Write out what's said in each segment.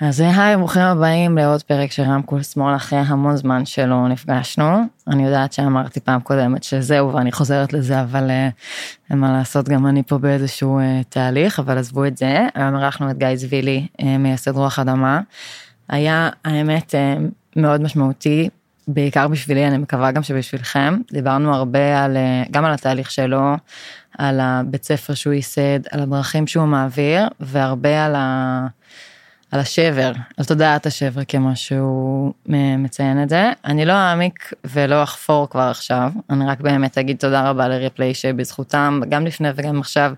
אז היי, ברוכים הבאים לעוד פרק של רמקול שמאל אחרי המון זמן שלא נפגשנו. אני יודעת שאמרתי פעם קודמת שזהו ואני חוזרת לזה, אבל אה, אין מה לעשות, גם אני פה באיזשהו אה, תהליך, אבל עזבו את זה. היום ערכנו את גיא זבילי, אה, מייסד רוח אדמה. היה, האמת, מאוד משמעותי, בעיקר בשבילי, אני מקווה גם שבשבילכם. דיברנו הרבה על, גם על התהליך שלו, על הבית ספר שהוא ייסד, על הדרכים שהוא מעביר, והרבה על ה... על השבר, על תודעת השבר כמו שהוא מציין את זה. אני לא אעמיק ולא אחפור כבר עכשיו, אני רק באמת אגיד תודה רבה לריפליי שבזכותם, גם לפני וגם עכשיו,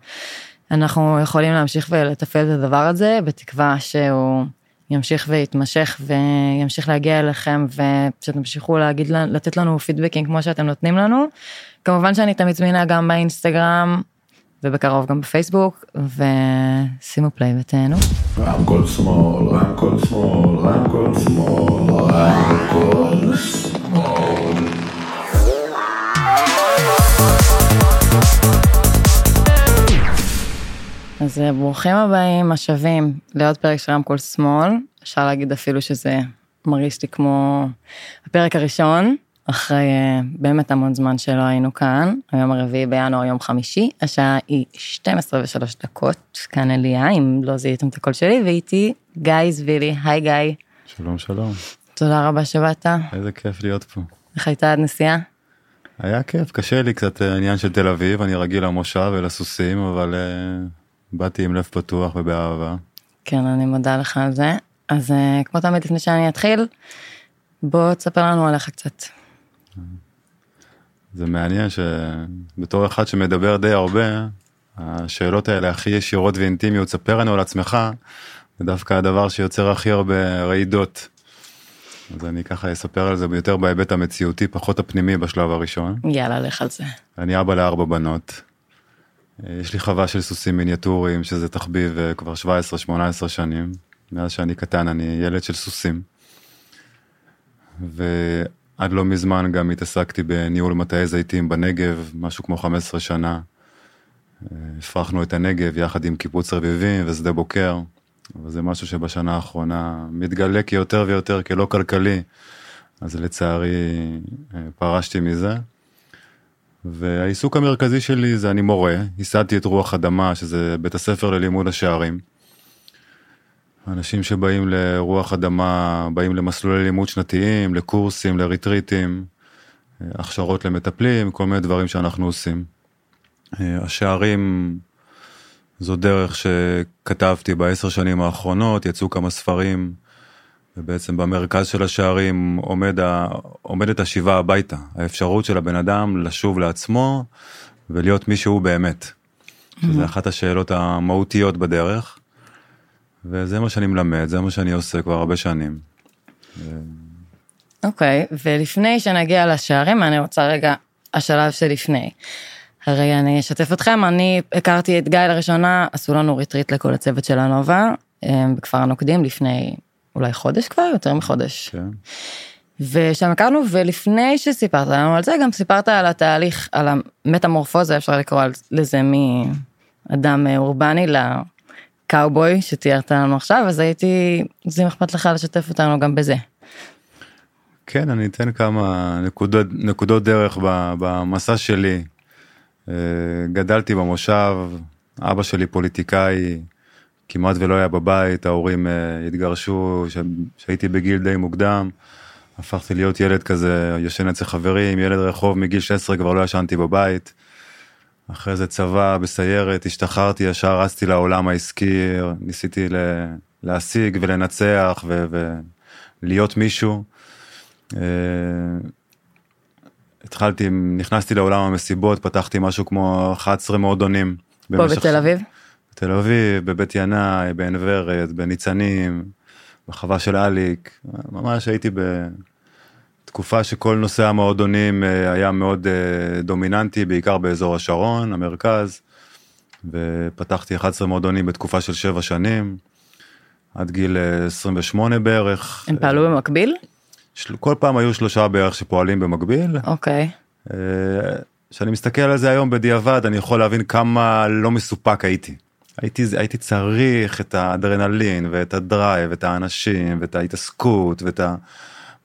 אנחנו יכולים להמשיך ולתפעל את הדבר הזה, בתקווה שהוא ימשיך ויתמשך וימשיך להגיע אליכם ושתמשיכו לתת לנו פידבקים כמו שאתם נותנים לנו. כמובן שאני תמיד זמינה גם באינסטגרם, ובקרוב גם בפייסבוק, ושימו פליי ותהנו. רמקול שמאל, רמקול שמאל, רמקול שמאל, רמקול שמאל. אז אה, ברוכים הבאים, השבים, לעוד פרק של רמקול שמאל. אפשר להגיד אפילו שזה מרגיש לי כמו הפרק הראשון. אחרי אה, באמת המון זמן שלא היינו כאן, היום הרביעי בינואר, יום חמישי, השעה היא 12 ושלוש דקות, כאן אליה, אם לא זיהיתם את הקול שלי, ואיתי גיא זבילי, היי גיא. שלום שלום. תודה רבה שבאת. איזה כיף להיות פה. איך הייתה הנסיעה? היה כיף, קשה לי קצת אה, עניין של תל אביב, אני רגיל למושב ולסוסים, אבל uh, באתי עם לב פתוח ובאהבה. כן, אני מודה לך על זה. אז uh, כמו תמיד לפני שאני אתחיל, בוא תספר לנו עליך קצת. זה מעניין שבתור אחד שמדבר די הרבה, השאלות האלה הכי ישירות ואינטימיות, ספר לנו על עצמך, זה דווקא הדבר שיוצר הכי הרבה רעידות. אז אני ככה אספר על זה יותר בהיבט המציאותי, פחות הפנימי בשלב הראשון. יאללה, לך על זה. אני אבא לארבע בנות. יש לי חווה של סוסים מיניאטוריים, שזה תחביב אה, כבר 17-18 שנים. מאז שאני קטן אני ילד של סוסים. ו... עד לא מזמן גם התעסקתי בניהול מטעי זיתים בנגב, משהו כמו 15 שנה. הפרחנו את הנגב יחד עם קיבוץ רביבים ושדה בוקר, אבל זה משהו שבשנה האחרונה מתגלה כיותר ויותר כלא כלכלי, אז לצערי אה, פרשתי מזה. והעיסוק המרכזי שלי זה אני מורה, ייסדתי את רוח אדמה, שזה בית הספר ללימוד השערים. אנשים שבאים לרוח אדמה, באים למסלולי לימוד שנתיים, לקורסים, לריטריטים, הכשרות למטפלים, כל מיני דברים שאנחנו עושים. השערים זו דרך שכתבתי בעשר שנים האחרונות, יצאו כמה ספרים, ובעצם במרכז של השערים עומד ה... עומדת השיבה הביתה, האפשרות של הבן אדם לשוב לעצמו ולהיות מי שהוא באמת. Mm-hmm. שזה אחת השאלות המהותיות בדרך. וזה מה שאני מלמד, זה מה שאני עושה כבר הרבה שנים. אוקיי, okay, ולפני שנגיע לשערים, אני רוצה רגע, השלב שלפני. הרי אני אשתף אתכם, אני הכרתי את גיא לראשונה, עשו לנו retreat לכל הצוות של הנובה, בכפר הנוקדים לפני אולי חודש כבר, יותר מחודש. כן. ושם הכרנו, ולפני שסיפרת לנו על זה, גם סיפרת על התהליך, על המטמורפוזה, אפשר לקרוא לזה מאדם אורבני קאובוי שתיארת לנו עכשיו אז הייתי זה אכפת לך לשתף אותנו גם בזה. כן אני אתן כמה נקודות נקודות דרך במסע שלי. אה, גדלתי במושב אבא שלי פוליטיקאי כמעט ולא היה בבית ההורים אה, התגרשו כשהייתי בגיל די מוקדם. הפכתי להיות ילד כזה ישן אצל חברים ילד רחוב מגיל 16 כבר לא ישנתי בבית. אחרי זה צבא בסיירת, השתחררתי, ישר רצתי לעולם העסקי, ניסיתי להשיג ולנצח ולהיות מישהו. אה, התחלתי, נכנסתי לעולם המסיבות, פתחתי משהו כמו 11 מועדונים. פה במשך... בתל אביב? בתל אביב, בבית ינאי, בעין ורד, בניצנים, בחווה של אליק, ממש הייתי ב... תקופה שכל נושא המועדונים אה, היה מאוד אה, דומיננטי, בעיקר באזור השרון, המרכז, ופתחתי 11 מועדונים בתקופה של 7 שנים, עד גיל 28 אה, בערך. הם פעלו במקביל? של... כל פעם היו שלושה בערך שפועלים במקביל. אוקיי. כשאני מסתכל על זה היום בדיעבד, אני יכול להבין כמה לא מסופק הייתי. הייתי, הייתי צריך את האדרנלין ואת הדרייב, את האנשים ואת ההתעסקות ואת ה...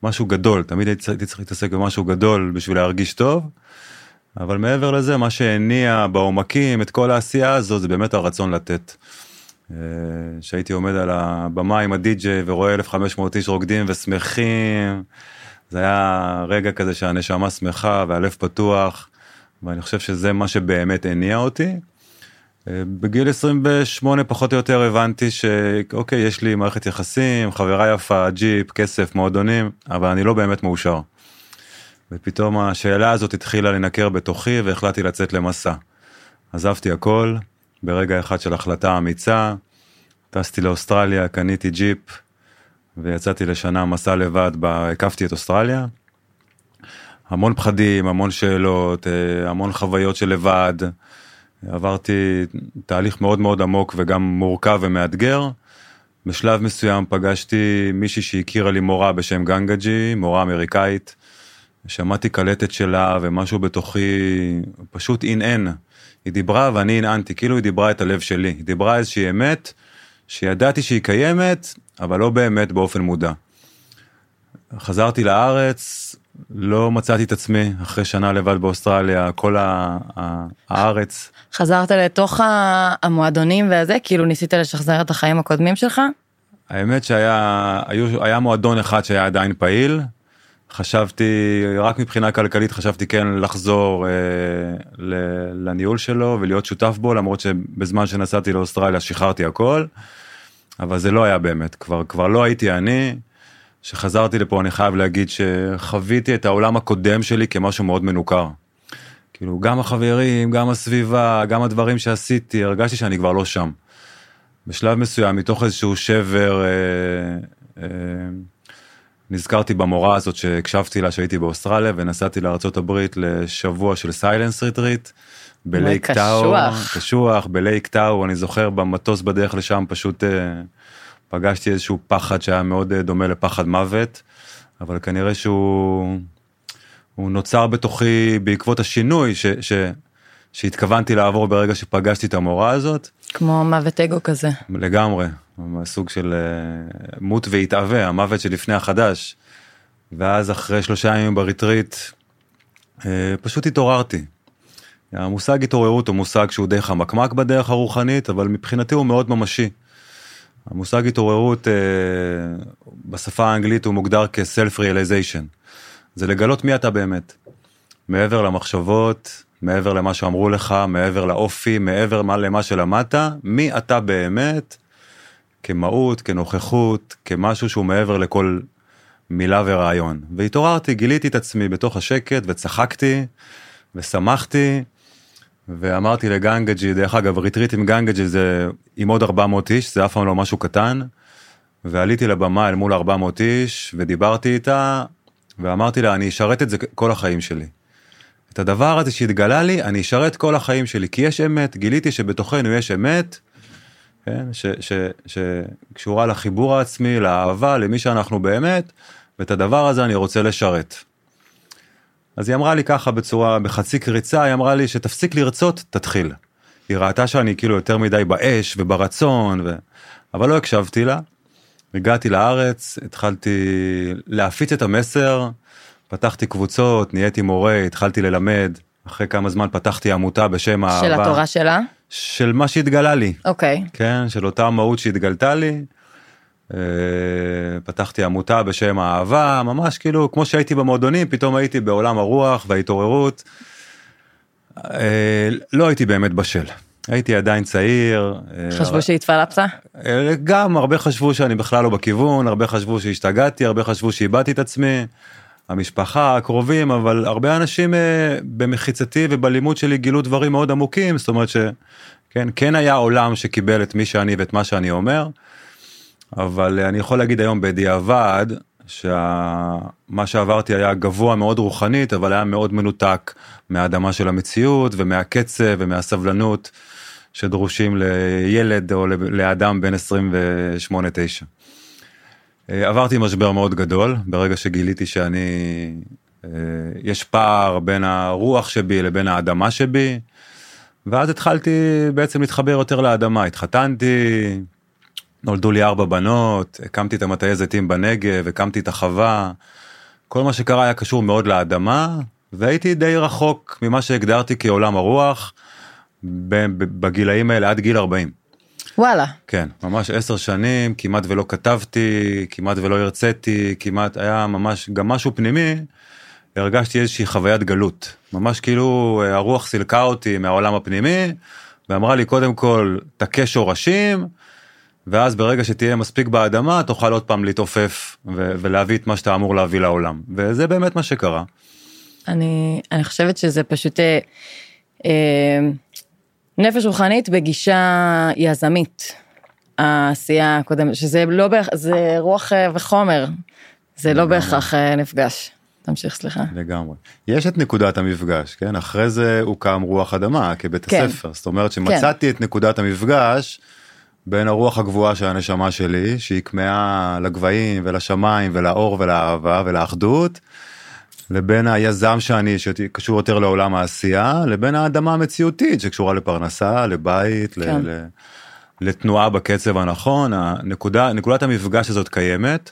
משהו גדול, תמיד הייתי, צריך להתעסק במשהו גדול בשביל להרגיש טוב. אבל מעבר לזה, מה שהניע בעומקים את כל העשייה הזו זה באמת הרצון לתת. אה, שהייתי עומד על הבמה עם הדי-ג'יי ורואה 1500 איש רוקדים ושמחים. זה היה רגע כזה שהנשמה שמחה והלב פתוח, ואני חושב שזה מה שבאמת הניע אותי. בגיל 28 פחות או יותר הבנתי שאוקיי יש לי מערכת יחסים חברה יפה ג'יפ כסף מועדונים אבל אני לא באמת מאושר. ופתאום השאלה הזאת התחילה לנקר בתוכי והחלטתי לצאת למסע. עזבתי הכל ברגע אחד של החלטה אמיצה טסתי לאוסטרליה קניתי ג'יפ ויצאתי לשנה מסע לבד בה הקפתי את אוסטרליה. המון פחדים המון שאלות אה, המון חוויות של לבד. עברתי תהליך מאוד מאוד עמוק וגם מורכב ומאתגר. בשלב מסוים פגשתי מישהי שהכירה לי מורה בשם גנגג'י, מורה אמריקאית. שמעתי קלטת שלה ומשהו בתוכי פשוט אינען. היא דיברה ואני הנענתי, כאילו היא דיברה את הלב שלי. היא דיברה איזושהי אמת שידעתי שהיא קיימת, אבל לא באמת באופן מודע. חזרתי לארץ, לא מצאתי את עצמי אחרי שנה לבד באוסטרליה, כל הארץ. חזרת לתוך המועדונים והזה, כאילו ניסית לשחזר את החיים הקודמים שלך? האמת שהיה היו, היה מועדון אחד שהיה עדיין פעיל. חשבתי רק מבחינה כלכלית חשבתי כן לחזור אה, לניהול שלו ולהיות שותף בו למרות שבזמן שנסעתי לאוסטרליה שחררתי הכל. אבל זה לא היה באמת כבר כבר לא הייתי אני. שחזרתי לפה אני חייב להגיד שחוויתי את העולם הקודם שלי כמשהו מאוד מנוכר. כאילו גם החברים גם הסביבה גם הדברים שעשיתי הרגשתי שאני כבר לא שם. בשלב מסוים מתוך איזשהו שבר אה, אה, נזכרתי במורה הזאת שהקשבתי לה שהייתי באוסטרליה ונסעתי לארה"ב לשבוע של silence retreat. בלייק טאהו, קשוח, בלייק טאהו, אני זוכר במטוס בדרך לשם פשוט אה, פגשתי איזשהו פחד שהיה מאוד אה, דומה לפחד מוות, אבל כנראה שהוא הוא נוצר בתוכי בעקבות השינוי ש, ש, שהתכוונתי לעבור ברגע שפגשתי את המורה הזאת. כמו מוות אגו כזה. לגמרי, סוג של uh, מות והתאווה, המוות שלפני החדש. ואז אחרי שלושה ימים בריטריט, uh, פשוט התעוררתי. המושג התעוררות הוא מושג שהוא די חמקמק בדרך הרוחנית, אבל מבחינתי הוא מאוד ממשי. המושג התעוררות אה, בשפה האנגלית הוא מוגדר כ-self realization. זה לגלות מי אתה באמת. מעבר למחשבות, מעבר למה שאמרו לך, מעבר לאופי, מעבר למה שלמדת, מי אתה באמת כמהות, כנוכחות, כמשהו שהוא מעבר לכל מילה ורעיון. והתעוררתי, גיליתי את עצמי בתוך השקט וצחקתי ושמחתי ואמרתי לגנגג'י, דרך אגב, retreat עם גנגג'י זה עם עוד 400 איש, זה אף פעם לא משהו קטן. ועליתי לבמה אל מול 400 איש ודיברתי איתה ואמרתי לה אני אשרת את זה כל החיים שלי. את הדבר הזה שהתגלה לי אני אשרת כל החיים שלי כי יש אמת גיליתי שבתוכנו יש אמת. כן, שקשורה לחיבור העצמי לאהבה למי שאנחנו באמת ואת הדבר הזה אני רוצה לשרת. אז היא אמרה לי ככה בצורה, בחצי קריצה, היא אמרה לי שתפסיק לרצות, תתחיל. היא ראתה שאני כאילו יותר מדי באש וברצון, ו... אבל לא הקשבתי לה. הגעתי לארץ, התחלתי להפיץ את המסר, פתחתי קבוצות, נהייתי מורה, התחלתי ללמד. אחרי כמה זמן פתחתי עמותה בשם האהבה. של התורה שלה? של מה שהתגלה לי. אוקיי. Okay. כן, של אותה מהות שהתגלתה לי. אה, פתחתי עמותה בשם אהבה ממש כאילו כמו שהייתי במועדונים פתאום הייתי בעולם הרוח וההתעוררות. אה, לא הייתי באמת בשל הייתי עדיין צעיר. אה, חשבו שהתפלפת? גם הרבה חשבו שאני בכלל לא בכיוון הרבה חשבו שהשתגעתי הרבה חשבו שאיבדתי את עצמי. המשפחה הקרובים אבל הרבה אנשים במחיצתי ובלימוד שלי גילו דברים מאוד עמוקים זאת אומרת שכן כן היה עולם שקיבל את מי שאני ואת מה שאני אומר. אבל אני יכול להגיד היום בדיעבד שמה שעברתי היה גבוה מאוד רוחנית אבל היה מאוד מנותק מהאדמה של המציאות ומהקצב ומהסבלנות שדרושים לילד או לאדם בן 28-9. אה, עברתי משבר מאוד גדול ברגע שגיליתי שאני אה, יש פער בין הרוח שבי לבין האדמה שבי ואז התחלתי בעצם להתחבר יותר לאדמה, התחתנתי, נולדו לי ארבע בנות, הקמתי את המטעי זיתים בנגב, הקמתי את החווה, כל מה שקרה היה קשור מאוד לאדמה, והייתי די רחוק ממה שהגדרתי כעולם הרוח, בגילאים האלה עד גיל 40. וואלה. כן, ממש עשר שנים, כמעט ולא כתבתי, כמעט ולא הרציתי, כמעט היה ממש גם משהו פנימי, הרגשתי איזושהי חוויית גלות. ממש כאילו אה, הרוח סילקה אותי מהעולם הפנימי, ואמרה לי קודם כל, תכה שורשים, ואז ברגע שתהיה מספיק באדמה, תוכל עוד פעם להתעופף ולהביא את מה שאתה אמור להביא לעולם. וזה באמת מה שקרה. אני, אני חושבת שזה פשוט... אה, אה, נפש רוחנית בגישה יזמית. העשייה הקודמת, שזה לא זה רוח אה, וחומר, זה לא בהכרח אה, נפגש. תמשיך, סליחה. לגמרי. יש את נקודת המפגש, כן? אחרי זה הוקם רוח אדמה כבית כן. הספר. זאת אומרת שמצאתי כן. את נקודת המפגש בין הרוח הגבוהה של הנשמה שלי, שהיא כמהה לגבהים ולשמיים ולאור ולאהבה ולאחדות, לבין היזם שאני שקשור יותר לעולם העשייה לבין האדמה המציאותית שקשורה לפרנסה לבית כן. ל, לתנועה בקצב הנכון הנקודה נקודת המפגש הזאת קיימת.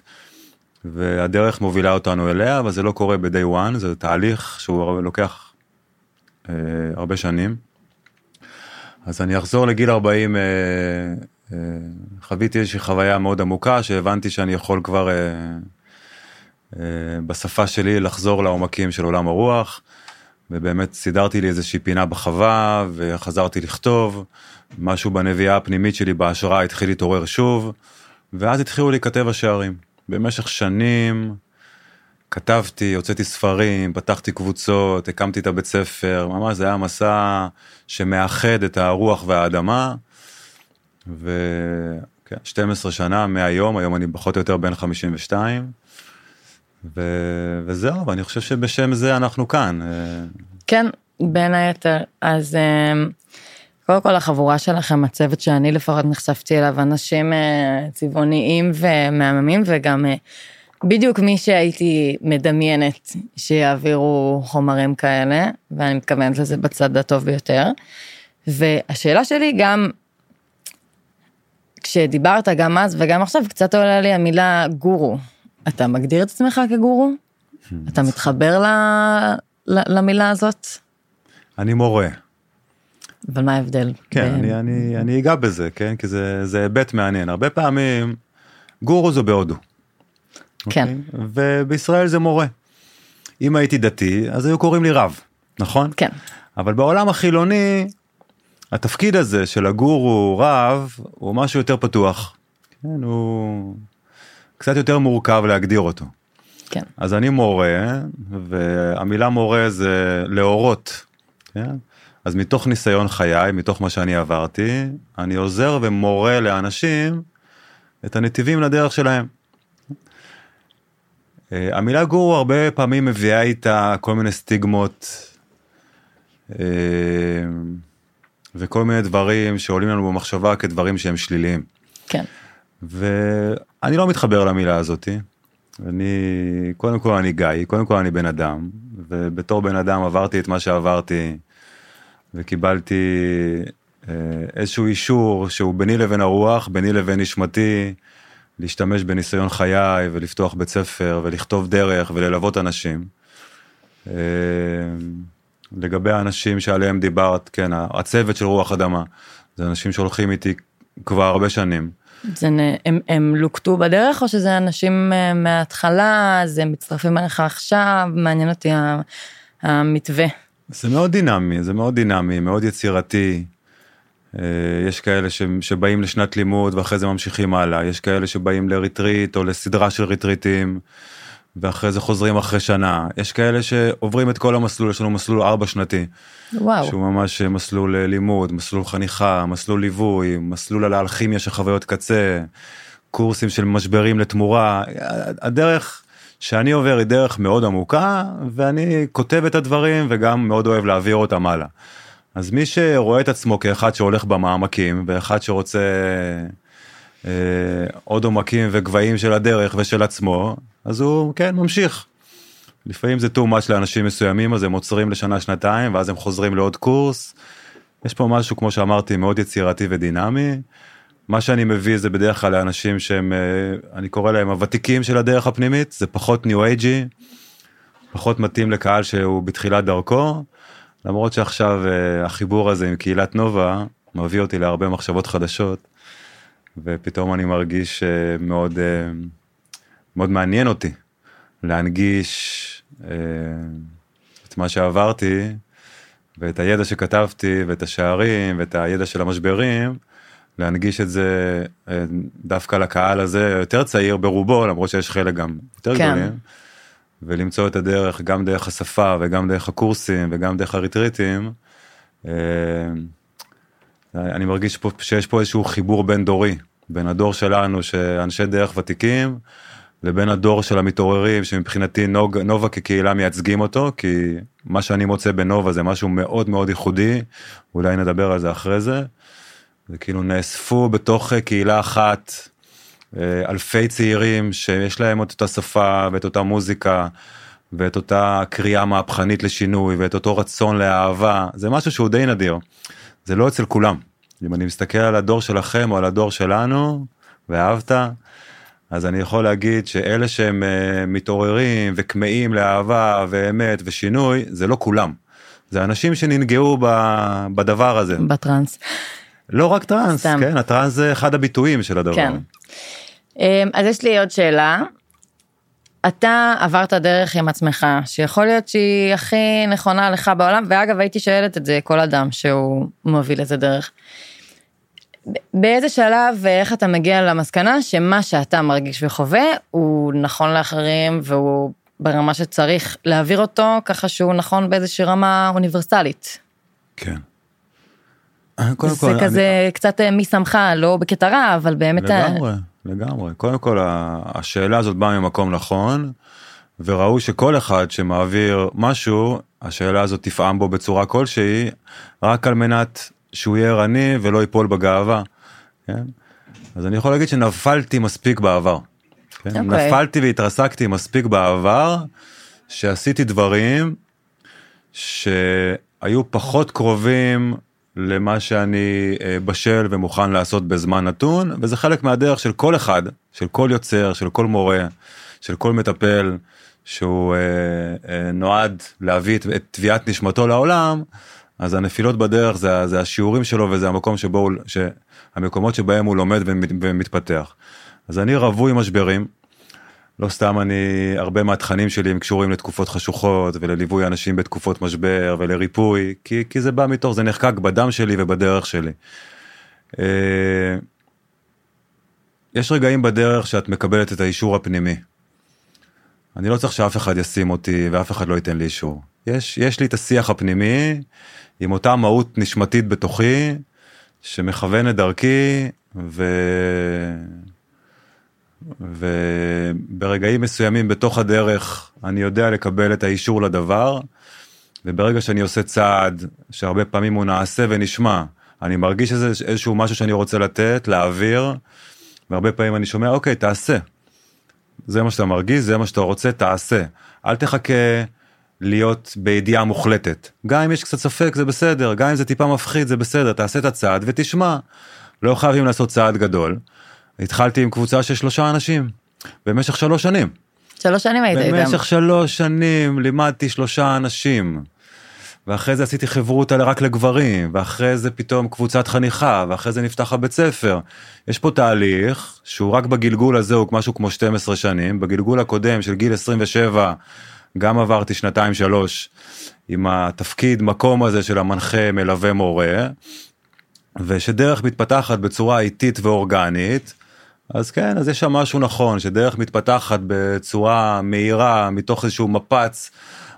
והדרך מובילה אותנו אליה אבל זה לא קורה ב-day one זה תהליך שהוא לוקח אה, הרבה שנים. אז אני אחזור לגיל 40 אה, אה, חוויתי איזושהי חוויה מאוד עמוקה שהבנתי שאני יכול כבר אה, אה, בשפה שלי לחזור לעומקים של עולם הרוח. ובאמת סידרתי לי איזושהי פינה בחווה וחזרתי לכתוב, משהו בנביאה הפנימית שלי בהשראה התחיל להתעורר שוב, ואז התחילו להיכתב השערים. במשך שנים כתבתי, הוצאתי ספרים, פתחתי קבוצות, הקמתי את הבית ספר, ממש זה היה מסע שמאחד את הרוח והאדמה. ו-12 שנה מהיום, היום אני פחות או יותר בן 52. ו- וזהו, ואני חושב שבשם זה אנחנו כאן. אה. כן, בין היתר. אז אה, קודם כל החבורה שלכם, הצוות שאני לפחות נחשפתי אליו, אנשים אה, צבעוניים ומהממים, וגם בדיוק מי שהייתי מדמיינת שיעבירו חומרים כאלה, ואני מתכוונת לזה בצד הטוב ביותר. והשאלה שלי גם, כשדיברת גם אז וגם עכשיו, קצת עולה לי המילה גורו. אתה מגדיר את עצמך כגורו? אתה מתחבר ל... ל... למילה הזאת? אני מורה. אבל מה ההבדל? כן, ב... אני, אני, אני אגע בזה, כן? כי זה, זה היבט מעניין. הרבה פעמים גורו זה בהודו. כן. Okay? אוקיי? ובישראל זה מורה. אם הייתי דתי, אז היו קוראים לי רב, נכון? כן. אבל בעולם החילוני, התפקיד הזה של הגורו רב הוא משהו יותר פתוח. כן, הוא קצת יותר מורכב להגדיר אותו. כן. אז אני מורה, והמילה מורה זה להורות. כן? אז מתוך ניסיון חיי, מתוך מה שאני עברתי, אני עוזר ומורה לאנשים את הנתיבים לדרך שלהם. אה, המילה גורו הרבה פעמים מביאה איתה כל מיני סטיגמות אה, וכל מיני דברים שעולים לנו במחשבה כדברים שהם שליליים. כן. ואני לא מתחבר למילה הזאתי. אני, קודם כל אני גיא, קודם כל אני בן אדם, ובתור בן אדם עברתי את מה שעברתי, וקיבלתי אה, איזשהו אישור שהוא ביני לבין הרוח, ביני לבין נשמתי, להשתמש בניסיון חיי ולפתוח בית ספר ולכתוב דרך וללוות אנשים. אה, לגבי האנשים שעליהם דיברת, כן, הצוות של רוח אדמה, זה אנשים שהולכים איתי כבר הרבה שנים. זה, הם, הם לוקטו בדרך או שזה אנשים אה, מההתחלה, זה מצטרפים אליך עכשיו, מעניין אותי המתווה. זה מאוד דינמי, זה מאוד דינמי, מאוד יצירתי. אה, יש כאלה שבאים לשנת לימוד ואחרי זה ממשיכים הלאה, יש כאלה שבאים לריטריט או לסדרה של ריטריטים ואחרי זה חוזרים אחרי שנה, יש כאלה שעוברים את כל המסלול, יש לנו מסלול ארבע שנתי. וואו. שהוא ממש מסלול אה, לימוד, מסלול חניכה, מסלול ליווי, מסלול על האלכימיה של חוויות קצה, קורסים של משברים לתמורה. הדרך שאני עובר היא דרך מאוד עמוקה, ואני כותב את הדברים וגם מאוד אוהב להעביר אותם הלאה. אז מי שרואה את עצמו כאחד שהולך במעמקים, ואחד שרוצה עוד עומקים וגבהים של הדרך ושל עצמו, אז הוא כן ממשיך. לפעמים זה too much לאנשים מסוימים אז הם עוצרים לשנה שנתיים ואז הם חוזרים לעוד קורס. יש פה משהו, כמו שאמרתי, מאוד יצירתי ודינמי. מה שאני מביא זה בדרך כלל לאנשים שהם, אה, אני קורא להם הוותיקים של הדרך הפנימית, זה פחות ניו אייג'י, פחות מתאים לקהל שהוא בתחילת דרכו, למרות שעכשיו אה, החיבור הזה עם קהילת נובה מביא אותי להרבה מחשבות חדשות, ופתאום אני מרגיש אה, מאוד, מאוד מעניין אותי להנגיש את מה שעברתי ואת הידע שכתבתי ואת השערים ואת הידע של המשברים. להנגיש את זה אה, דווקא לקהל הזה יותר צעיר ברובו למרות שיש חלק גם יותר כן. גדולים. ולמצוא את הדרך גם דרך השפה וגם דרך הקורסים וגם דרך הריטריטים. אני מרגיש פה שיש פה איזשהו חיבור בין דורי בין הדור שלנו שאנשי דרך ותיקים לבין הדור של המתעוררים שמבחינתי נוג, נובה כקהילה מייצגים אותו כי מה שאני מוצא בנובה זה משהו מאוד מאוד ייחודי אולי נדבר על זה אחרי זה. זה כאילו נאספו בתוך קהילה אחת אה, אלפי צעירים שיש להם את אותה שפה ואת אותה מוזיקה ואת אותה קריאה מהפכנית לשינוי ואת אותו רצון לאהבה זה משהו שהוא די נדיר. זה לא אצל כולם. אם אני מסתכל על הדור שלכם או על הדור שלנו ואהבת אז אני יכול להגיד שאלה שהם uh, מתעוררים וכמהים לאהבה ואמת ושינוי זה לא כולם. זה אנשים שננגעו בדבר הזה. בטראנס. לא רק טראנס, סתם. כן, הטראנס זה אחד הביטויים של הדבר. כן. אמ, אז יש לי עוד שאלה. אתה עברת דרך עם עצמך, שיכול להיות שהיא הכי נכונה לך בעולם, ואגב הייתי שואלת את זה כל אדם שהוא מוביל איזה דרך. באיזה שלב ואיך אתה מגיע למסקנה שמה שאתה מרגיש וחווה הוא נכון לאחרים והוא ברמה שצריך להעביר אותו ככה שהוא נכון באיזושהי רמה אוניברסלית. כן. קודם זה כל, כזה אני... קצת אה, מי שמך לא בקטע רע אבל באמת אה, לגמרי לגמרי קודם כל השאלה הזאת באה ממקום נכון וראוי שכל אחד שמעביר משהו השאלה הזאת תפעם בו בצורה כלשהי רק על מנת שהוא יהיה ערני ולא ייפול בגאווה. כן? אז אני יכול להגיד שנפלתי מספיק בעבר. כן? Okay. אוקיי. נפלתי והתרסקתי מספיק בעבר שעשיתי דברים שהיו פחות קרובים למה שאני אה, בשל ומוכן לעשות בזמן נתון וזה חלק מהדרך של כל אחד של כל יוצר של כל מורה של כל מטפל שהוא אה, אה, נועד להביא את, תביעת נשמתו לעולם אז הנפילות בדרך זה, זה השיעורים שלו וזה המקום שבו הוא, המקומות שבהם הוא לומד ומת, ומתפתח. אז אני רווי משברים לא סתם אני, הרבה מהתכנים שלי הם קשורים לתקופות חשוכות ולליווי אנשים בתקופות משבר ולריפוי, כי, כי זה בא מתוך, זה נחקק בדם שלי ובדרך שלי. אה, יש רגעים בדרך שאת מקבלת את האישור הפנימי. אני לא צריך שאף אחד ישים אותי ואף אחד לא ייתן לי אישור. יש, יש לי את השיח הפנימי עם אותה מהות נשמתית בתוכי שמכוון את דרכי ו... וברגעים מסוימים בתוך הדרך אני יודע לקבל את האישור לדבר וברגע שאני עושה צעד שהרבה פעמים הוא נעשה ונשמע אני מרגיש שזה איזשהו משהו שאני רוצה לתת להעביר והרבה פעמים אני שומע אוקיי תעשה. זה מה שאתה מרגיש זה מה שאתה רוצה תעשה. אל תחכה להיות בידיעה מוחלטת. גם אם יש קצת ספק זה בסדר. גם אם זה טיפה מפחיד זה בסדר. תעשה את הצעד ותשמע. לא חייבים לעשות צעד גדול. התחלתי עם קבוצה של שלושה אנשים במשך שלוש שנים. שלוש שנים היית איתם. במשך שלוש שנים לימדתי שלושה אנשים. ואחרי זה עשיתי חברותא רק לגברים ואחרי זה פתאום קבוצת חניכה ואחרי זה נפתח הבית ספר. יש פה תהליך שהוא רק בגלגול הזה הוא משהו כמו 12 שנים בגלגול הקודם של גיל 27 גם עברתי שנתיים שלוש עם התפקיד מקום הזה של המנחה מלווה מורה. ושדרך מתפתחת בצורה איטית ואורגנית אז כן אז יש שם משהו נכון שדרך מתפתחת בצורה מהירה מתוך איזשהו מפץ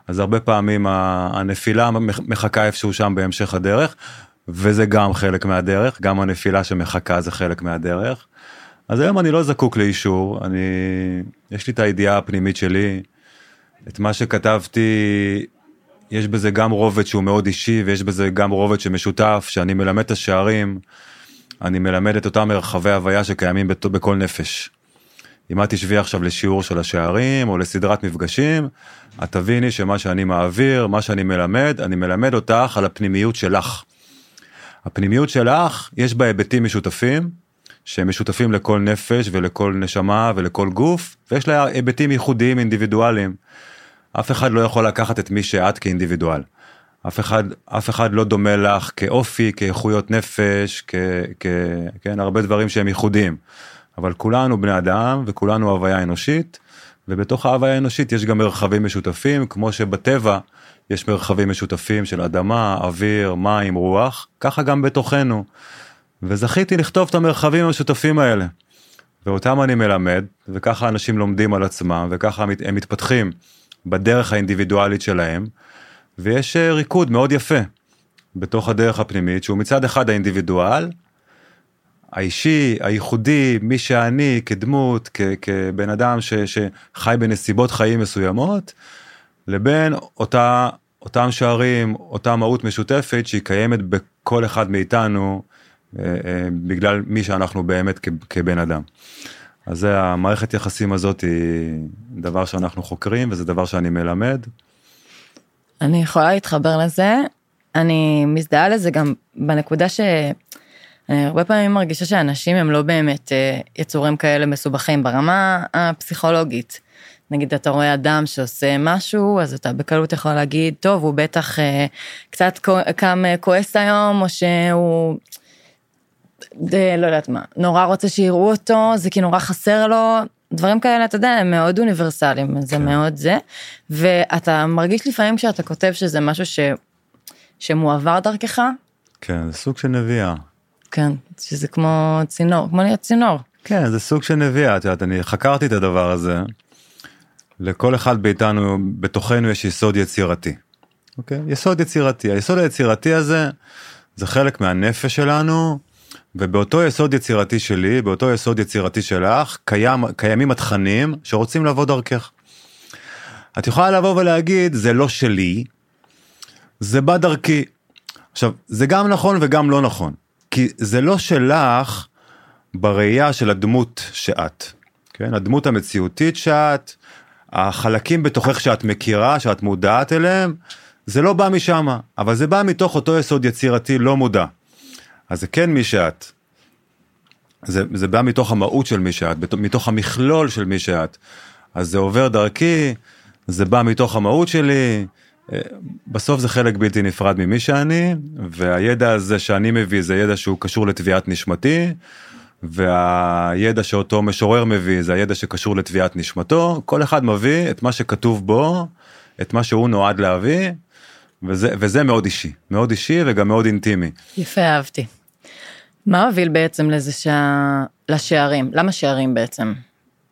אז הרבה פעמים הנפילה מחכה איפשהו שם בהמשך הדרך וזה גם חלק מהדרך גם הנפילה שמחכה זה חלק מהדרך. אז היום אני לא זקוק לאישור אני יש לי את הידיעה הפנימית שלי את מה שכתבתי יש בזה גם רובד שהוא מאוד אישי ויש בזה גם רובד שמשותף שאני מלמד את השערים. אני מלמד את אותם מרחבי הוויה שקיימים בכל נפש. אם את תשבי עכשיו לשיעור של השערים או לסדרת מפגשים, את תביני שמה שאני מעביר, מה שאני מלמד, אני מלמד אותך על הפנימיות שלך. הפנימיות שלך, יש בה היבטים משותפים, שהם משותפים לכל נפש ולכל נשמה ולכל גוף, ויש לה היבטים ייחודיים אינדיבידואליים. אף אחד לא יכול לקחת את מי שאת כאינדיבידואל. אף אחד, אף אחד לא דומה לך כאופי, כאיכויות נפש, כ, כ, כן, הרבה דברים שהם ייחודיים. אבל כולנו בני אדם וכולנו הוויה אנושית, ובתוך ההוויה האנושית יש גם מרחבים משותפים, כמו שבטבע יש מרחבים משותפים של אדמה, אוויר, מים, רוח, ככה גם בתוכנו. וזכיתי לכתוב את המרחבים המשותפים האלה. ואותם אני מלמד, וככה אנשים לומדים על עצמם, וככה הם מתפתחים בדרך האינדיבידואלית שלהם, ויש אה, ריקוד מאוד יפה בתוך הדרך הפנימית, שהוא מצד אחד האינדיבידואל, האישי, הייחודי, מי שאני כדמות, כ, כבן אדם ש, שחי בנסיבות חיים מסוימות, לבין אותה, אותם שערים, אותה מהות משותפת שהיא קיימת בכל אחד מאיתנו אה, אה, בגלל מי שאנחנו באמת כ, כבן אדם. אז המערכת יחסים הזאת היא דבר שאנחנו חוקרים וזה דבר שאני מלמד. אני יכולה להתחבר לזה, אני מזדהה לזה גם בנקודה ש... אני הרבה פעמים מרגישה שאנשים הם לא באמת אה, יצורים כאלה מסובכים ברמה הפסיכולוגית. נגיד אתה רואה אדם שעושה משהו אז אתה בקלות יכול להגיד טוב הוא בטח אה, קצת קם אה, כועס היום או שהוא די, לא יודעת מה. נורא רוצה שיראו אותו זה כי נורא חסר לו דברים כאלה אתה יודע הם מאוד אוניברסליים כן. זה מאוד זה ואתה מרגיש לפעמים כשאתה כותב שזה משהו ש... שמועבר דרכך. כן זה סוג של נביאה. כן, שזה כמו צינור, כמו להיות צינור. כן, זה סוג של נביאה, את יודעת, אני חקרתי את הדבר הזה. לכל אחד מאיתנו, בתוכנו יש יסוד יצירתי. אוקיי? יסוד יצירתי. היסוד היצירתי הזה, זה חלק מהנפש שלנו, ובאותו יסוד יצירתי שלי, באותו יסוד יצירתי שלך, קיים, קיימים התכנים שרוצים לבוא דרכך. את יכולה לבוא ולהגיד, זה לא שלי, זה בא דרכי. עכשיו, זה גם נכון וגם לא נכון. כי זה לא שלך בראייה של הדמות שאת, כן? הדמות המציאותית שאת, החלקים בתוכך שאת מכירה, שאת מודעת אליהם, זה לא בא משם, אבל זה בא מתוך אותו יסוד יצירתי לא מודע. אז זה כן מי שאת. זה, זה בא מתוך המהות של מי שאת, מתוך המכלול של מי שאת. אז זה עובר דרכי, זה בא מתוך המהות שלי, בסוף זה חלק בלתי נפרד ממי שאני, והידע הזה שאני מביא זה ידע שהוא קשור לתביעת נשמתי, והידע שאותו משורר מביא זה הידע שקשור לתביעת נשמתו, כל אחד מביא את מה שכתוב בו, את מה שהוא נועד להביא, וזה, וזה מאוד אישי, מאוד אישי וגם מאוד אינטימי. יפה, אהבתי. מה הוביל בעצם לזה שה... לשערים? למה שערים בעצם?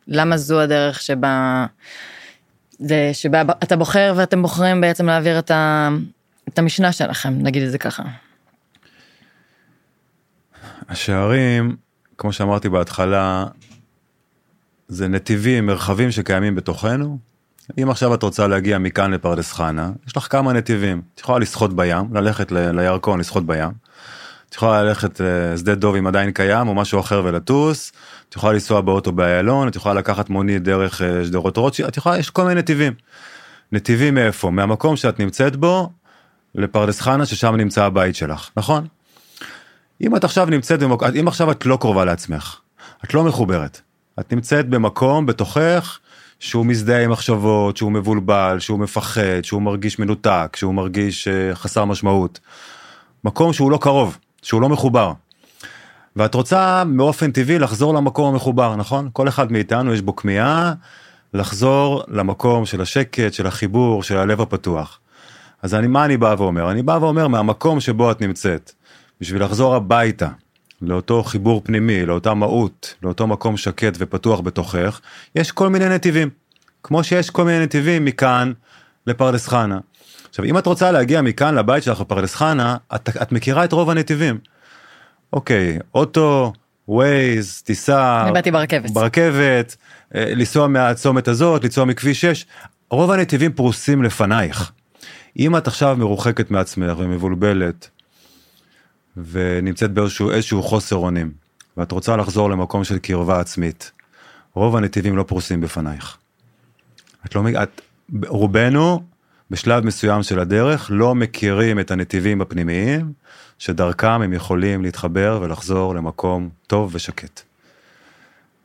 למה זו הדרך שבה... זה שבה אתה בוחר ואתם בוחרים בעצם להעביר את, ה, את המשנה שלכם, נגיד את זה ככה. השערים, כמו שאמרתי בהתחלה, זה נתיבים, מרחבים שקיימים בתוכנו. אם עכשיו את רוצה להגיע מכאן לפרדס חנה, יש לך כמה נתיבים. את יכולה לשחות בים, ללכת ל- לירקון, לשחות בים. את יכולה ללכת לשדה אה, דוב אם עדיין קיים או משהו אחר ולטוס. את יכולה לנסוע באוטו באיילון, את יכולה לקחת מונית דרך אה, שדרות רוטשילד, את יכולה, יש כל מיני נתיבים. נתיבים מאיפה? מהמקום שאת נמצאת בו לפרדס חנה ששם נמצא הבית שלך, נכון? אם את עכשיו נמצאת במקום, אם עכשיו את לא קרובה לעצמך, את לא מחוברת, את נמצאת במקום בתוכך שהוא מזדהה עם מחשבות, שהוא מבולבל, שהוא מפחד, שהוא מרגיש מנותק, שהוא מרגיש uh, חסר משמעות. מקום שהוא לא קרוב, שהוא לא מחובר. ואת רוצה באופן טבעי לחזור למקום המחובר, נכון? כל אחד מאיתנו יש בו כמיהה לחזור למקום של השקט, של החיבור, של הלב הפתוח. אז אני, מה אני בא ואומר? אני בא ואומר מהמקום שבו את נמצאת, בשביל לחזור הביתה, לאותו חיבור פנימי, לאותה מהות, לאותו מקום שקט ופתוח בתוכך, יש כל מיני נתיבים. כמו שיש כל מיני נתיבים מכאן לפרדס חנה. עכשיו אם את רוצה להגיע מכאן לבית שלך בפרדס חנה, את, את מכירה את רוב הנתיבים. אוקיי, אוטו, ווייז, טיסה, אני באתי ברכבת, ברכבת, אה, לנסוע מהצומת הזאת, לנסוע מכביש 6, רוב הנתיבים פרוסים לפנייך. אם את עכשיו מרוחקת מעצמך ומבולבלת ונמצאת באיזשהו איזשהו חוסר אונים ואת רוצה לחזור למקום של קרבה עצמית, רוב הנתיבים לא פרוסים בפנייך. את לא, את, רובנו בשלב מסוים של הדרך לא מכירים את הנתיבים הפנימיים, שדרכם הם יכולים להתחבר ולחזור למקום טוב ושקט.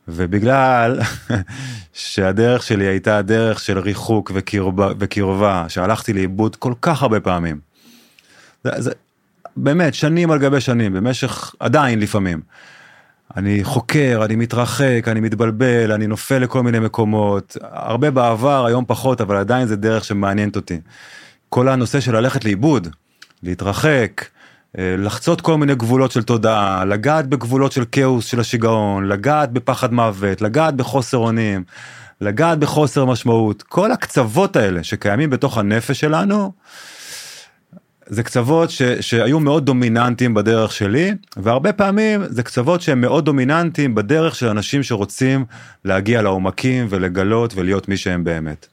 ובגלל שהדרך שלי הייתה דרך של ריחוק וקרבה, וקרבה שהלכתי לאיבוד כל כך הרבה פעמים. זה, זה באמת שנים על גבי שנים במשך עדיין לפעמים. אני חוקר, אני מתרחק, אני מתבלבל, אני נופל לכל מיני מקומות, הרבה בעבר, היום פחות, אבל עדיין זה דרך שמעניינת אותי. כל הנושא של ללכת לאיבוד, להתרחק, אה, לחצות כל מיני גבולות של תודעה, לגעת בגבולות של כאוס של השיגעון, לגעת בפחד מוות, לגעת בחוסר אונים, לגעת בחוסר משמעות, כל הקצוות האלה שקיימים בתוך הנפש שלנו, זה קצוות ש, שהיו מאוד דומיננטיים בדרך שלי, והרבה פעמים זה קצוות שהם מאוד דומיננטיים בדרך של אנשים שרוצים להגיע לעומקים ולגלות ולהיות מי שהם באמת.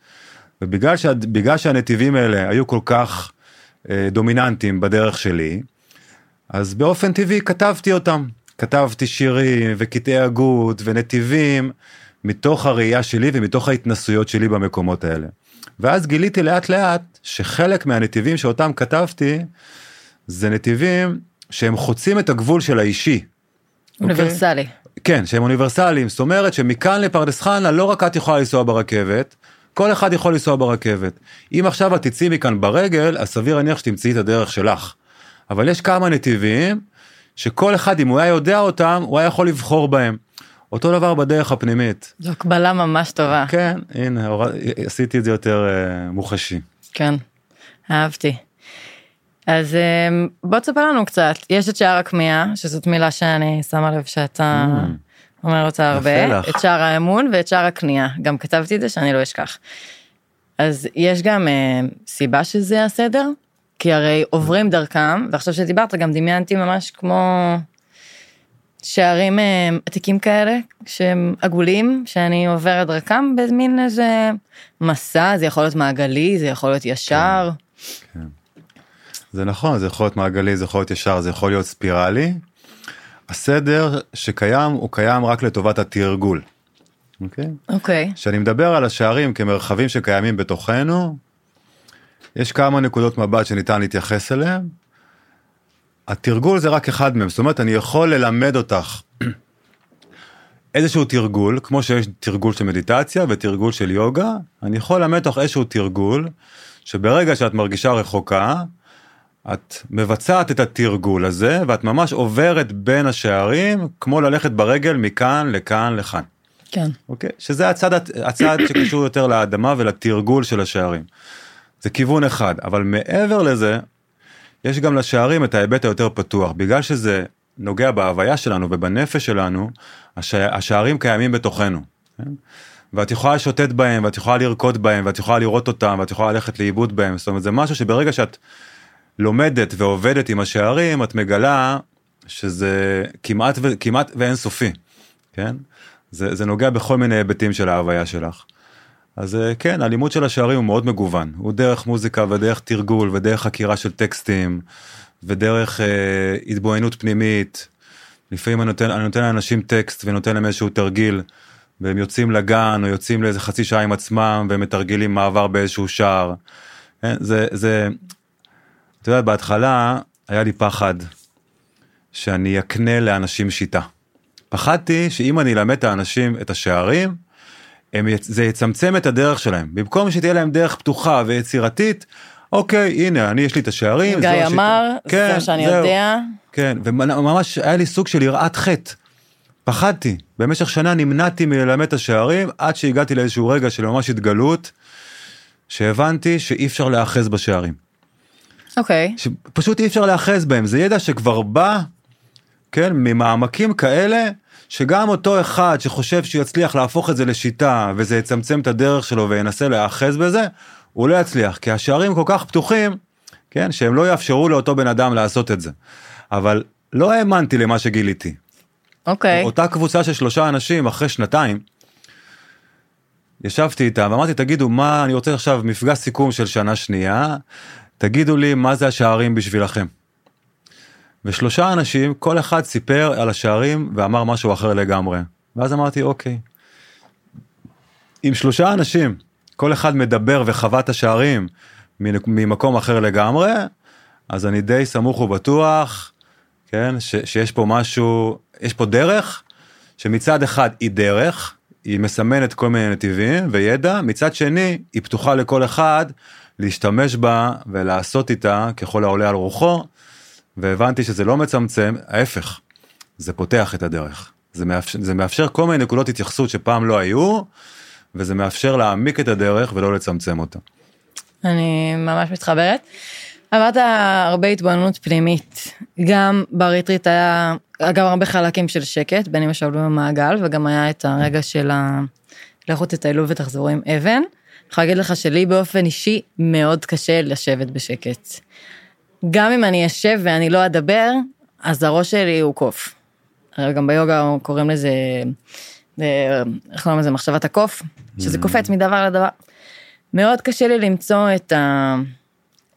ובגלל שה, שהנתיבים האלה היו כל כך אה, דומיננטיים בדרך שלי, אז באופן טבעי כתבתי אותם. כתבתי שירים וקטעי הגות ונתיבים מתוך הראייה שלי ומתוך ההתנסויות שלי במקומות האלה. ואז גיליתי לאט לאט שחלק מהנתיבים שאותם כתבתי זה נתיבים שהם חוצים את הגבול של האישי. אוניברסלי. Okay? כן, שהם אוניברסליים, זאת אומרת שמכאן לפרדס חנה לא רק את יכולה לנסוע ברכבת, כל אחד יכול לנסוע ברכבת. אם עכשיו את תצאי מכאן ברגל, אז סביר להניח שתמצאי את הדרך שלך. אבל יש כמה נתיבים שכל אחד אם הוא היה יודע אותם הוא היה יכול לבחור בהם. אותו דבר בדרך הפנימית. זו הקבלה ממש טובה. כן, הנה, עשיתי את זה יותר uh, מוחשי. כן, אהבתי. אז uh, בוא תספר לנו קצת, יש את שער הכמיהה, שזאת מילה שאני שמה לב שאתה mm. אומר אותה הרבה, את שער האמון ואת שער הכניעה, גם כתבתי את זה שאני לא אשכח. אז יש גם uh, סיבה שזה הסדר? כי הרי עוברים דרכם, ועכשיו שדיברת גם דמיינתי ממש כמו שערים אה, עתיקים כאלה, שהם עגולים, שאני עוברת דרכם במין איזה מסע, זה יכול להיות מעגלי, זה יכול להיות ישר. כן, כן. זה נכון, זה יכול להיות מעגלי, זה יכול להיות ישר, זה יכול להיות ספירלי. הסדר שקיים הוא קיים רק לטובת התרגול. אוקיי? אוקיי. כשאני מדבר על השערים כמרחבים שקיימים בתוכנו, יש כמה נקודות מבט שניתן להתייחס אליהם. התרגול זה רק אחד מהם, זאת אומרת אני יכול ללמד אותך איזשהו תרגול, כמו שיש תרגול של מדיטציה ותרגול של יוגה, אני יכול ללמד אותך איזשהו תרגול, שברגע שאת מרגישה רחוקה, את מבצעת את התרגול הזה ואת ממש עוברת בין השערים כמו ללכת ברגל מכאן לכאן לכאן. כן. אוקיי? שזה הצד, הצד שקשור יותר לאדמה ולתרגול של השערים. זה כיוון אחד, אבל מעבר לזה, יש גם לשערים את ההיבט היותר פתוח, בגלל שזה נוגע בהוויה שלנו ובנפש שלנו, השע... השערים קיימים בתוכנו. כן? ואת יכולה לשוטט בהם, ואת יכולה לרקוד בהם, ואת יכולה לראות אותם, ואת יכולה ללכת לאיבוד בהם, זאת אומרת זה משהו שברגע שאת לומדת ועובדת עם השערים, את מגלה שזה כמעט, ו... כמעט ואין סופי, כן? זה, זה נוגע בכל מיני היבטים של ההוויה שלך. אז אה, כן, הלימוד של השערים הוא מאוד מגוון, הוא דרך מוזיקה ודרך תרגול ודרך חקירה של טקסטים ודרך אה, התבוננות פנימית. לפעמים אני נותן, אני נותן לאנשים טקסט ונותן להם איזשהו תרגיל והם יוצאים לגן או יוצאים לאיזה חצי שעה עם עצמם והם מתרגלים מעבר באיזשהו שער. כן, זה, זה, אתה יודע, בהתחלה היה לי פחד שאני אקנה לאנשים שיטה. פחדתי שאם אני אלמד את האנשים את השערים, הם, זה יצמצם את הדרך שלהם. במקום שתהיה להם דרך פתוחה ויצירתית, אוקיי, הנה, אני יש לי את השערים. גיא אמר, כן, זה שאני זהו. יודע. כן, וממש היה לי סוג של יראת חטא. פחדתי, במשך שנה נמנעתי מללמד את השערים, עד שהגעתי לאיזשהו רגע של ממש התגלות, שהבנתי שאי אפשר להאחז בשערים. אוקיי. שפשוט אי אפשר להאחז בהם, זה ידע שכבר בא, כן, ממעמקים כאלה, שגם אותו אחד שחושב שהוא יצליח להפוך את זה לשיטה וזה יצמצם את הדרך שלו וינסה להאחז בזה, הוא לא יצליח, כי השערים כל כך פתוחים, כן, שהם לא יאפשרו לאותו בן אדם לעשות את זה. אבל לא האמנתי למה שגיליתי. אוקיי. Okay. אותה קבוצה של שלושה אנשים אחרי שנתיים, ישבתי איתם ואמרתי תגידו מה אני רוצה עכשיו מפגש סיכום של שנה שנייה, תגידו לי מה זה השערים בשבילכם. ושלושה אנשים, כל אחד סיפר על השערים ואמר משהו אחר לגמרי. ואז אמרתי, אוקיי. אם שלושה אנשים, כל אחד מדבר וחווה את השערים ממקום אחר לגמרי, אז אני די סמוך ובטוח, כן, ש, שיש פה משהו, יש פה דרך, שמצד אחד היא דרך, היא מסמנת כל מיני נתיבים וידע, מצד שני היא פתוחה לכל אחד להשתמש בה ולעשות איתה ככל העולה על רוחו, והבנתי שזה לא מצמצם, ההפך, זה פותח את הדרך. זה מאפשר, זה מאפשר כל מיני נקודות התייחסות שפעם לא היו, וזה מאפשר להעמיק את הדרך ולא לצמצם אותה. אני ממש מתחברת. אמרת הרבה התבוננות פנימית, גם בריטריט היה גם הרבה חלקים של שקט, בין אם ישבנו במעגל, וגם היה את הרגע של ה... לכו תטיילו ותחזרו עם אבן. אני יכולה להגיד לך שלי באופן אישי מאוד קשה לשבת בשקט. גם אם אני אשב ואני לא אדבר, אז הראש שלי הוא קוף. גם ביוגה קוראים לזה, אה, איך קוראים לזה, מחשבת הקוף, שזה mm. קופץ מדבר לדבר. מאוד קשה לי למצוא את, ה,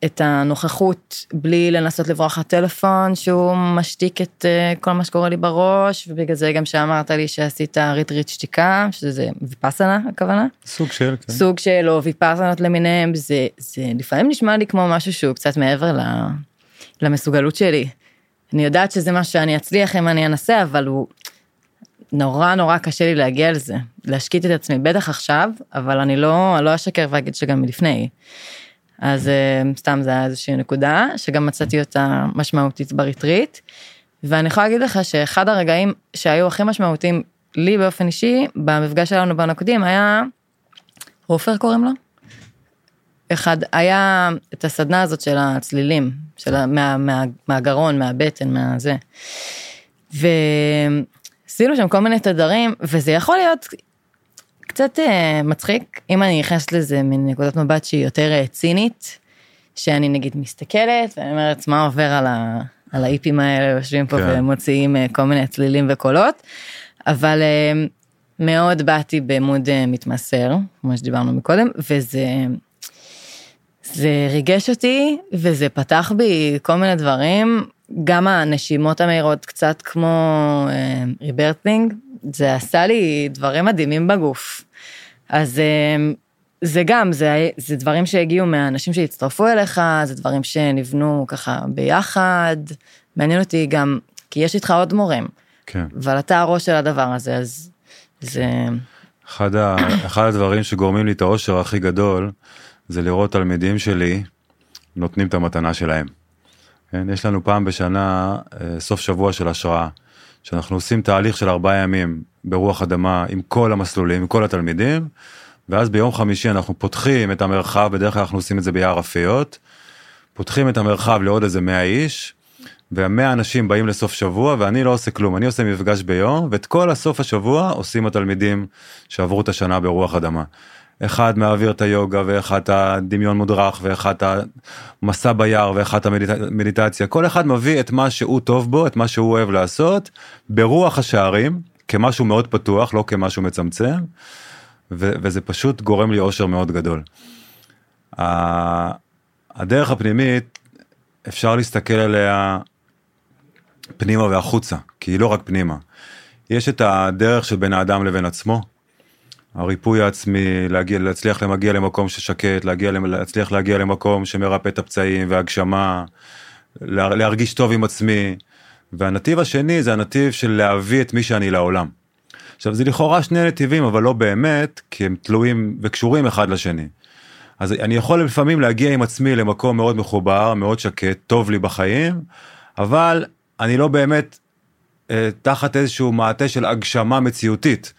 את הנוכחות בלי לנסות לברוח הטלפון שהוא משתיק את אה, כל מה שקורה לי בראש ובגלל זה גם שאמרת לי שעשית retreat שתיקה שזה ויפאסנה הכוונה. סוג של כן. סוג של או ויפאסנות למיניהם זה זה לפעמים נשמע לי כמו משהו שהוא קצת מעבר למסוגלות שלי. אני יודעת שזה מה שאני אצליח אם אני אנסה אבל הוא נורא נורא קשה לי להגיע לזה, להשקיט את עצמי, בטח עכשיו, אבל אני לא, לא אשקר ואגיד שגם מלפני. אז אה, סתם זה היה איזושהי נקודה, שגם מצאתי אותה משמעותית בריטריט. ואני יכולה להגיד לך שאחד הרגעים שהיו הכי משמעותיים לי באופן אישי, במפגש שלנו בנוקדים, היה, עופר קוראים לו? אחד, היה את הסדנה הזאת של הצלילים, של, מה, מה, מהגרון, מהבטן, מהזה. ו... עשינו שם כל מיני תדרים, וזה יכול להיות קצת uh, מצחיק, אם אני נכנסת לזה מנקודת מבט שהיא יותר uh, צינית, שאני נגיד מסתכלת, ואני אומרת, מה עובר על, ה, על האיפים האלה, יושבים פה כן. ומוציאים uh, כל מיני צלילים וקולות, אבל uh, מאוד באתי בעמוד uh, מתמסר, כמו שדיברנו מקודם, וזה... זה ריגש אותי וזה פתח בי כל מיני דברים גם הנשימות המהירות קצת כמו ריברטינג, uh, זה עשה לי דברים מדהימים בגוף. אז uh, זה גם, זה, זה דברים שהגיעו מהאנשים שהצטרפו אליך, זה דברים שנבנו ככה ביחד. מעניין אותי גם, כי יש איתך עוד מורים, כן. אבל אתה הראש של הדבר הזה, אז זה... אחד, ה, אחד הדברים שגורמים לי את האושר הכי גדול, זה לראות תלמידים שלי נותנים את המתנה שלהם. כן, יש לנו פעם בשנה אה, סוף שבוע של השראה, שאנחנו עושים תהליך של ארבעה ימים ברוח אדמה עם כל המסלולים, עם כל התלמידים, ואז ביום חמישי אנחנו פותחים את המרחב, בדרך כלל אנחנו עושים את זה ביער רפיות, פותחים את המרחב לעוד איזה 100 איש, והמאה אנשים באים לסוף שבוע ואני לא עושה כלום, אני עושה מפגש ביום, ואת כל הסוף השבוע עושים התלמידים שעברו את השנה ברוח אדמה. אחד מעביר את היוגה ואחד הדמיון מודרך ואחד המסע ביער ואחד המדיטציה כל אחד מביא את מה שהוא טוב בו את מה שהוא אוהב לעשות ברוח השערים כמשהו מאוד פתוח לא כמשהו מצמצם ו- וזה פשוט גורם לי אושר מאוד גדול. הדרך הפנימית אפשר להסתכל עליה פנימה והחוצה כי היא לא רק פנימה. יש את הדרך של בין האדם לבין עצמו הריפוי העצמי, להגיע, להצליח למגיע למקום ששקט, להגיע, להצליח להגיע למקום שמרפא את הפצעים והגשמה, לה, להרגיש טוב עם עצמי. והנתיב השני זה הנתיב של להביא את מי שאני לעולם. עכשיו זה לכאורה שני נתיבים אבל לא באמת כי הם תלויים וקשורים אחד לשני. אז אני יכול לפעמים להגיע עם עצמי למקום מאוד מחובר, מאוד שקט, טוב לי בחיים, אבל אני לא באמת אה, תחת איזשהו מעטה של הגשמה מציאותית.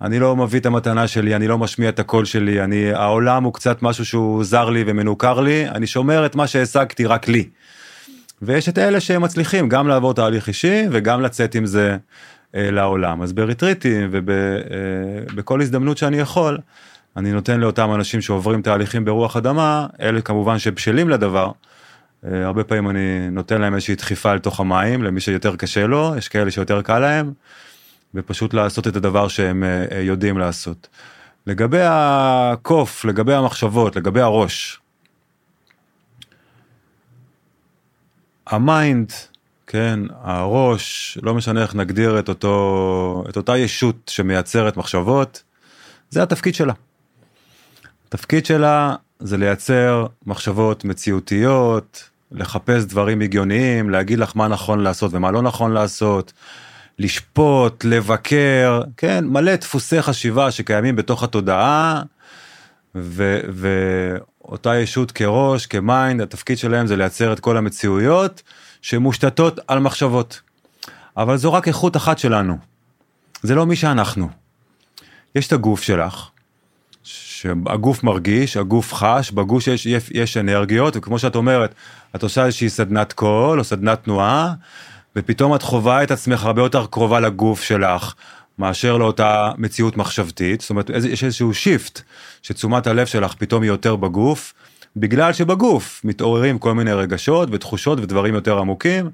אני לא מביא את המתנה שלי, אני לא משמיע את הקול שלי, אני, העולם הוא קצת משהו שהוא זר לי ומנוכר לי, אני שומר את מה שהשגתי רק לי. ויש את אלה שהם מצליחים גם לעבור תהליך אישי וגם לצאת עם זה אה, לעולם. אז בריטריטים ובכל אה, הזדמנות שאני יכול, אני נותן לאותם אנשים שעוברים תהליכים ברוח אדמה, אלה כמובן שבשלים לדבר. אה, הרבה פעמים אני נותן להם איזושהי דחיפה לתוך המים, למי שיותר קשה לו, יש כאלה שיותר קל להם. ופשוט לעשות את הדבר שהם אה, אה, יודעים לעשות. לגבי הקוף, לגבי המחשבות, לגבי הראש. ה mind, כן, הראש, לא משנה איך נגדיר את אותו, את אותה ישות שמייצרת מחשבות, זה התפקיד שלה. התפקיד שלה זה לייצר מחשבות מציאותיות, לחפש דברים הגיוניים, להגיד לך מה נכון לעשות ומה לא נכון לעשות, לשפוט, לבקר, כן, מלא דפוסי חשיבה שקיימים בתוך התודעה, ו, ואותה ישות כראש, כ mind, התפקיד שלהם זה לייצר את כל המציאויות שמושתתות על מחשבות. אבל זו רק איכות אחת שלנו, זה לא מי שאנחנו. יש את הגוף שלך, שהגוף מרגיש, הגוף חש, בגוף יש, יש, יש אנרגיות, וכמו שאת אומרת, את עושה איזושהי סדנת קול או סדנת תנועה, ופתאום את חווה את עצמך הרבה יותר קרובה לגוף שלך, מאשר לאותה מציאות מחשבתית, זאת אומרת יש איזשהו shift, שתשומת הלב שלך פתאום היא יותר בגוף, בגלל שבגוף מתעוררים כל מיני רגשות ותחושות ודברים יותר עמוקים,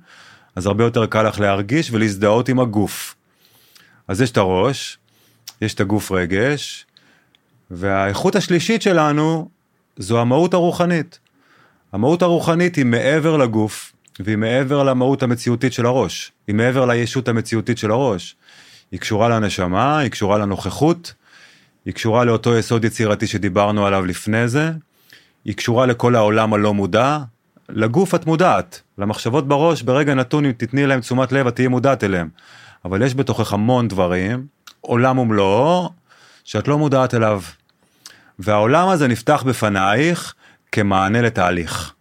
אז הרבה יותר קל לך להרגיש ולהזדהות עם הגוף. אז יש את הראש, יש את הגוף רגש, והאיכות השלישית שלנו זו המהות הרוחנית. המהות הרוחנית היא מעבר לגוף, והיא מעבר למהות המציאותית של הראש, היא מעבר לישות המציאותית של הראש. היא קשורה לנשמה, היא קשורה לנוכחות, היא קשורה לאותו יסוד יצירתי שדיברנו עליו לפני זה, היא קשורה לכל העולם הלא מודע, לגוף את מודעת, למחשבות בראש ברגע נתון אם תתני להם תשומת לב את תהיי מודעת אליהם. אבל יש בתוכך המון דברים, עולם ומלואו, שאת לא מודעת אליו. והעולם הזה נפתח בפנייך כמענה לתהליך.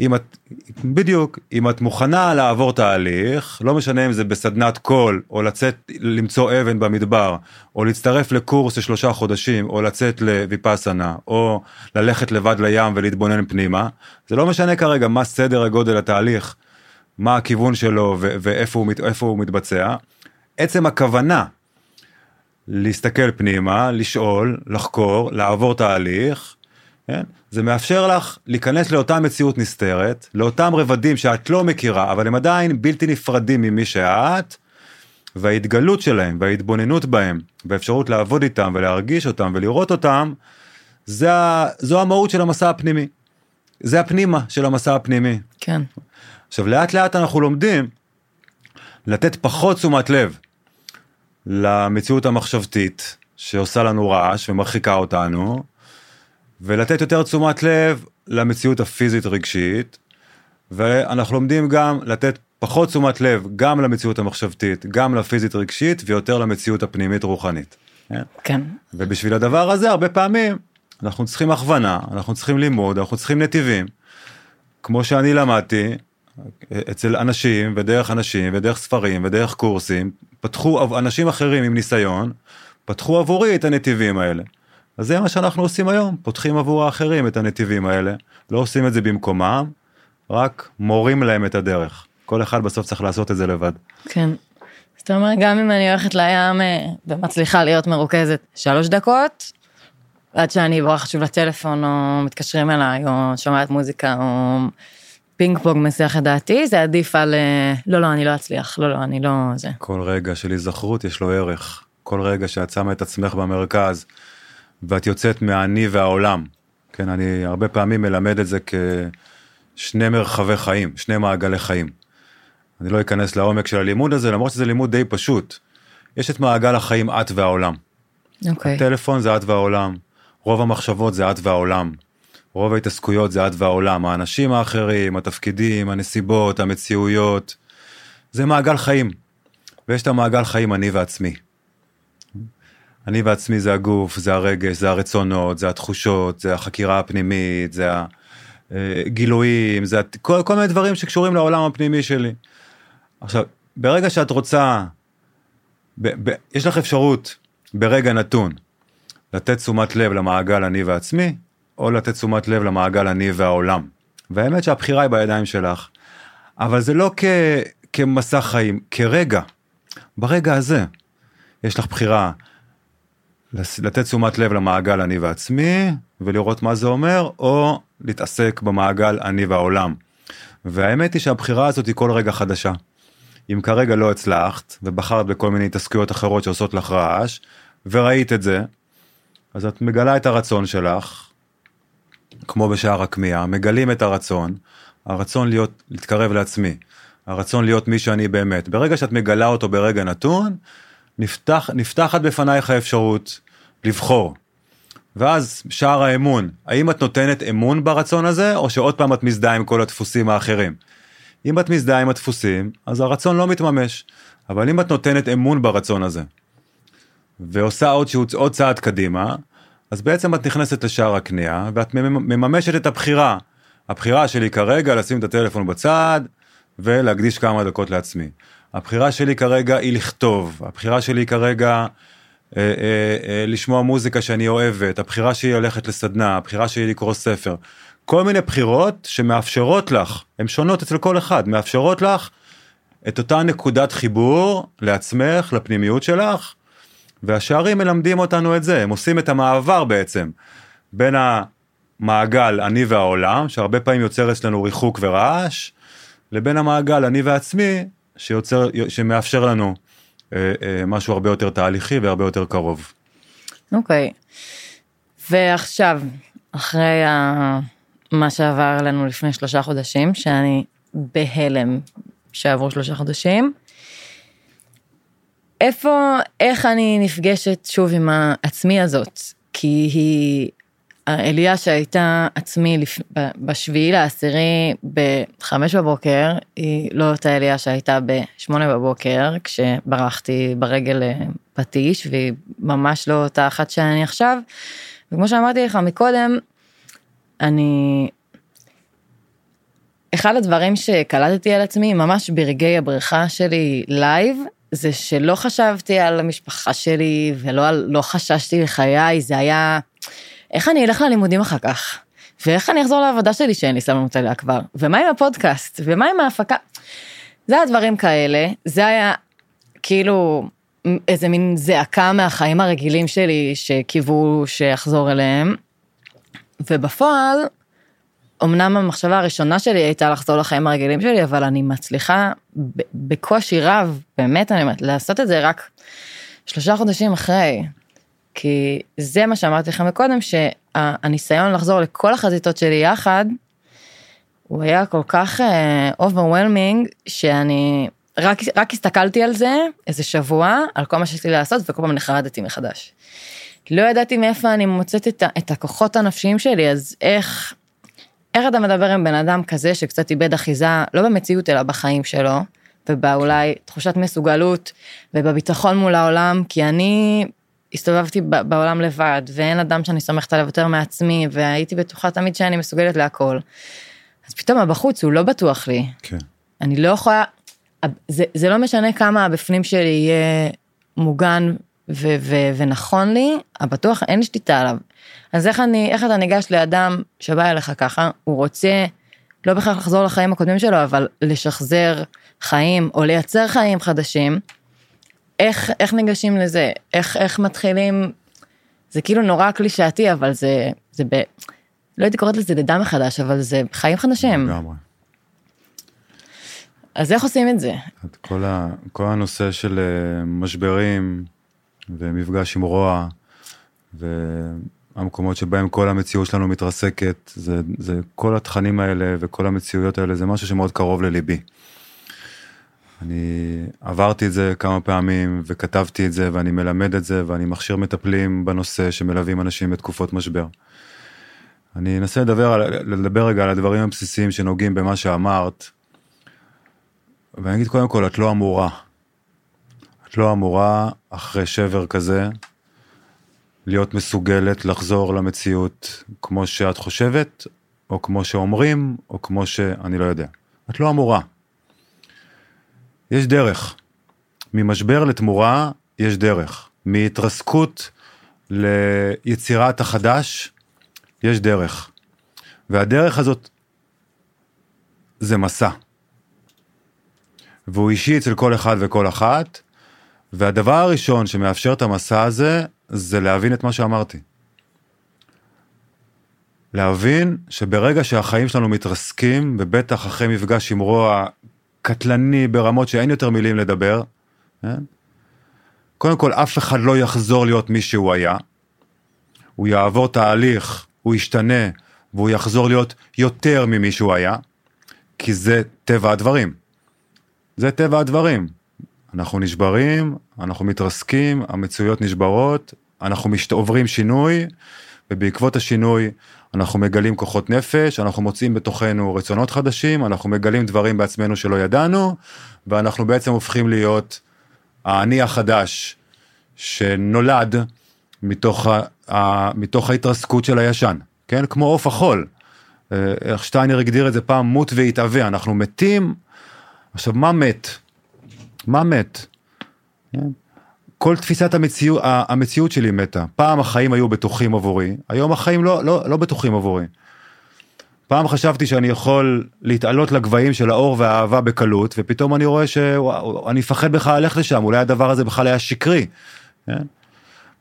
אם את, בדיוק, אם את מוכנה לעבור תהליך, לא משנה אם זה בסדנת קול, או לצאת למצוא אבן במדבר, או להצטרף לקורס לשלושה חודשים, או לצאת לויפאסנה, או ללכת לבד לים ולהתבונן פנימה, זה לא משנה כרגע מה סדר הגודל התהליך, מה הכיוון שלו ואיפה הוא, הוא מתבצע. עצם הכוונה להסתכל פנימה, לשאול, לחקור, לעבור תהליך, כן? זה מאפשר לך להיכנס לאותה מציאות נסתרת, לאותם רבדים שאת לא מכירה, אבל הם עדיין בלתי נפרדים ממי שאת, וההתגלות שלהם וההתבוננות בהם, והאפשרות לעבוד איתם ולהרגיש אותם ולראות אותם, זה, זו המהות של המסע הפנימי. זה הפנימה של המסע הפנימי. כן. עכשיו לאט לאט אנחנו לומדים לתת פחות תשומת לב למציאות המחשבתית שעושה לנו רעש ומרחיקה אותנו, ולתת יותר תשומת לב למציאות הפיזית רגשית, ואנחנו לומדים גם לתת פחות תשומת לב גם למציאות המחשבתית, גם לפיזית רגשית, ויותר למציאות הפנימית רוחנית. כן. ובשביל הדבר הזה הרבה פעמים אנחנו צריכים הכוונה, אנחנו צריכים לימוד, אנחנו צריכים נתיבים. כמו שאני למדתי אצל אנשים ודרך אנשים ודרך ספרים ודרך קורסים, פתחו אנשים אחרים עם ניסיון, פתחו עבורי את הנתיבים האלה. אז זה מה שאנחנו עושים היום, פותחים עבור האחרים את הנתיבים האלה, לא עושים את זה במקומם, רק מורים להם את הדרך. כל אחד בסוף צריך לעשות את זה לבד. כן. זאת אומרת, גם אם אני הולכת לים אה, ומצליחה להיות מרוכזת שלוש דקות, עד שאני אברח שוב לטלפון, או מתקשרים אליי, או שומעת מוזיקה, או פינג פונג מסיח את דעתי, זה עדיף על אה, לא, לא, אני לא אצליח, לא, לא, אני לא זה. כל רגע של היזכרות יש לו ערך. כל רגע שאת שמה את עצמך במרכז, ואת יוצאת מהאני והעולם. כן, אני הרבה פעמים מלמד את זה כשני מרחבי חיים, שני מעגלי חיים. אני לא אכנס לעומק של הלימוד הזה, למרות שזה לימוד די פשוט. יש את מעגל החיים את והעולם. אוקיי. Okay. הטלפון זה את והעולם, רוב המחשבות זה את והעולם. רוב ההתעסקויות זה את והעולם, האנשים האחרים, התפקידים, הנסיבות, המציאויות. זה מעגל חיים. ויש את המעגל חיים אני ועצמי. אני ועצמי זה הגוף, זה הרגש, זה הרצונות, זה התחושות, זה החקירה הפנימית, זה הגילויים, זה כל, כל מיני דברים שקשורים לעולם הפנימי שלי. עכשיו, ברגע שאת רוצה, ב, ב, יש לך אפשרות ברגע נתון לתת תשומת לב למעגל אני ועצמי, או לתת תשומת לב למעגל אני והעולם. והאמת שהבחירה היא בידיים שלך. אבל זה לא כ, כמסע חיים, כרגע. ברגע הזה יש לך בחירה לתת תשומת לב למעגל אני ועצמי ולראות מה זה אומר, או להתעסק במעגל אני והעולם. והאמת היא שהבחירה הזאת היא כל רגע חדשה. אם כרגע לא הצלחת ובחרת בכל מיני התעסקויות אחרות שעושות לך רעש וראית את זה, אז את מגלה את הרצון שלך, כמו בשער הכמיהה, מגלים את הרצון, הרצון להיות, להתקרב לעצמי, הרצון להיות מי שאני באמת. ברגע שאת מגלה אותו ברגע נתון, נפתח, נפתחת בפנייך האפשרות לבחור. ואז שער האמון, האם את נותנת אמון ברצון הזה, או שעוד פעם את מזדהה עם כל הדפוסים האחרים? אם את מזדהה עם הדפוסים, אז הרצון לא מתממש. אבל אם את נותנת אמון ברצון הזה, ועושה עוד, עוד צעד קדימה, אז בעצם את נכנסת לשער הקנייה, ואת מממשת את הבחירה. הבחירה שלי כרגע לשים את הטלפון בצד, ולהקדיש כמה דקות לעצמי. הבחירה שלי כרגע היא לכתוב, הבחירה שלי כרגע לשמוע מוזיקה שאני אוהבת, הבחירה שלי ללכת לסדנה, הבחירה שלי לקרוא ספר. כל מיני בחירות שמאפשרות לך, הן שונות אצל כל אחד, מאפשרות לך את אותה נקודת חיבור לעצמך, לפנימיות שלך, והשערים מלמדים אותנו את זה, הם עושים את המעבר בעצם בין המעגל אני והעולם, שהרבה פעמים יוצר אצלנו ריחוק ורעש, לבין המעגל אני ועצמי, שיוצר, שמאפשר לנו אה, אה, משהו הרבה יותר תהליכי והרבה יותר קרוב. אוקיי, okay. ועכשיו, אחרי ה... מה שעבר לנו לפני שלושה חודשים, שאני בהלם שעברו שלושה חודשים. איפה, איך אני נפגשת שוב עם העצמי הזאת? כי היא, אליה שהייתה עצמי לפ... בשביעי לעשירי בחמש בבוקר, היא לא אותה אליה שהייתה בשמונה בבוקר, כשברחתי ברגל פטיש, והיא ממש לא אותה אחת שאני עכשיו. וכמו שאמרתי לך מקודם, אני אחד הדברים שקלטתי על עצמי ממש ברגעי הבריחה שלי live, זה שלא חשבתי על המשפחה שלי ולא לא חששתי לחיי, זה היה איך אני אלך ללימודים אחר כך, ואיך אני אחזור לעבודה שלי שאין לי סבלנות עליה כבר, ומה עם הפודקאסט, ומה עם ההפקה. זה הדברים כאלה, זה היה כאילו איזה מין זעקה מהחיים הרגילים שלי שקיוו שאחזור אליהם, ובפועל, אמנם המחשבה הראשונה שלי הייתה לחזור לחיים הרגילים שלי, אבל אני מצליחה בקושי רב, באמת אני אומרת, לעשות את זה רק שלושה חודשים אחרי. כי זה מה שאמרתי לכם מקודם, שהניסיון לחזור לכל החזיתות שלי יחד, הוא היה כל כך overwhelming, אה, שאני רק, רק הסתכלתי על זה איזה שבוע, על כל מה שיש לי לעשות, וכל פעם נחרדתי מחדש. לא ידעתי מאיפה אני מוצאת את, את הכוחות הנפשיים שלי, אז איך, איך אתה מדבר עם בן אדם כזה שקצת איבד אחיזה, לא במציאות אלא בחיים שלו, ובאולי תחושת מסוגלות ובביטחון מול העולם, כי אני הסתובבתי בעולם לבד, ואין אדם שאני סומכת עליו יותר מעצמי, והייתי בטוחה תמיד שאני מסוגלת להכל. אז פתאום הבחוץ הוא לא בטוח לי. כן. אני לא יכולה, זה, זה לא משנה כמה הבפנים שלי יהיה מוגן ו- ו- ונכון לי, הבטוח אין לי שליטה עליו. אז איך אני, איך אתה ניגש לאדם שבא אליך ככה, הוא רוצה לא בהכרח לחזור לחיים הקודמים שלו, אבל לשחזר חיים או לייצר חיים חדשים, איך, איך ניגשים לזה? איך, איך מתחילים? זה כאילו נורא קלישאתי, אבל זה, זה ב... לא הייתי קוראת לזה לידה מחדש, אבל זה חיים חדשים. לגמרי. אז איך עושים את זה? כל, ה, כל הנושא של אה, משברים ומפגש עם רוע, והמקומות שבהם כל המציאות שלנו מתרסקת, זה, זה כל התכנים האלה וכל המציאויות האלה, זה משהו שמאוד קרוב לליבי. אני עברתי את זה כמה פעמים וכתבתי את זה ואני מלמד את זה ואני מכשיר מטפלים בנושא שמלווים אנשים בתקופות משבר. אני אנסה לדבר, על, לדבר רגע על הדברים הבסיסיים שנוגעים במה שאמרת. ואני אגיד קודם כל, את לא אמורה. את לא אמורה אחרי שבר כזה להיות מסוגלת לחזור למציאות כמו שאת חושבת, או כמו שאומרים, או כמו שאני לא יודע. את לא אמורה. יש דרך. ממשבר לתמורה יש דרך. מהתרסקות ליצירת החדש יש דרך. והדרך הזאת זה מסע. והוא אישי אצל כל אחד וכל אחת, והדבר הראשון שמאפשר את המסע הזה, זה להבין את מה שאמרתי. להבין שברגע שהחיים שלנו מתרסקים, ובטח אחרי מפגש עם רוע קטלני ברמות שאין יותר מילים לדבר, כן? קודם כל אף אחד לא יחזור להיות מי שהוא היה, הוא יעבור תהליך, הוא ישתנה, והוא יחזור להיות יותר ממי שהוא היה, כי זה טבע הדברים. זה טבע הדברים. אנחנו נשברים, אנחנו מתרסקים, המציאויות נשברות, אנחנו משת... עוברים שינוי, ובעקבות השינוי אנחנו מגלים כוחות נפש, אנחנו מוצאים בתוכנו רצונות חדשים, אנחנו מגלים דברים בעצמנו שלא ידענו, ואנחנו בעצם הופכים להיות האני החדש שנולד מתוך, ה, ה, מתוך ההתרסקות של הישן, כן? כמו עוף החול. אה, איך שטיינר הגדיר את זה פעם, מות והתהווה, אנחנו מתים. עכשיו, מה מת? מה מת? כן? כל תפיסת המציאות, המציאות שלי מתה. פעם החיים היו בטוחים עבורי, היום החיים לא, לא, לא בטוחים עבורי. פעם חשבתי שאני יכול להתעלות לגבהים של האור והאהבה בקלות, ופתאום אני רואה שאני מפחד בכלל ללכת לשם, אולי הדבר הזה בכלל היה שקרי. כן?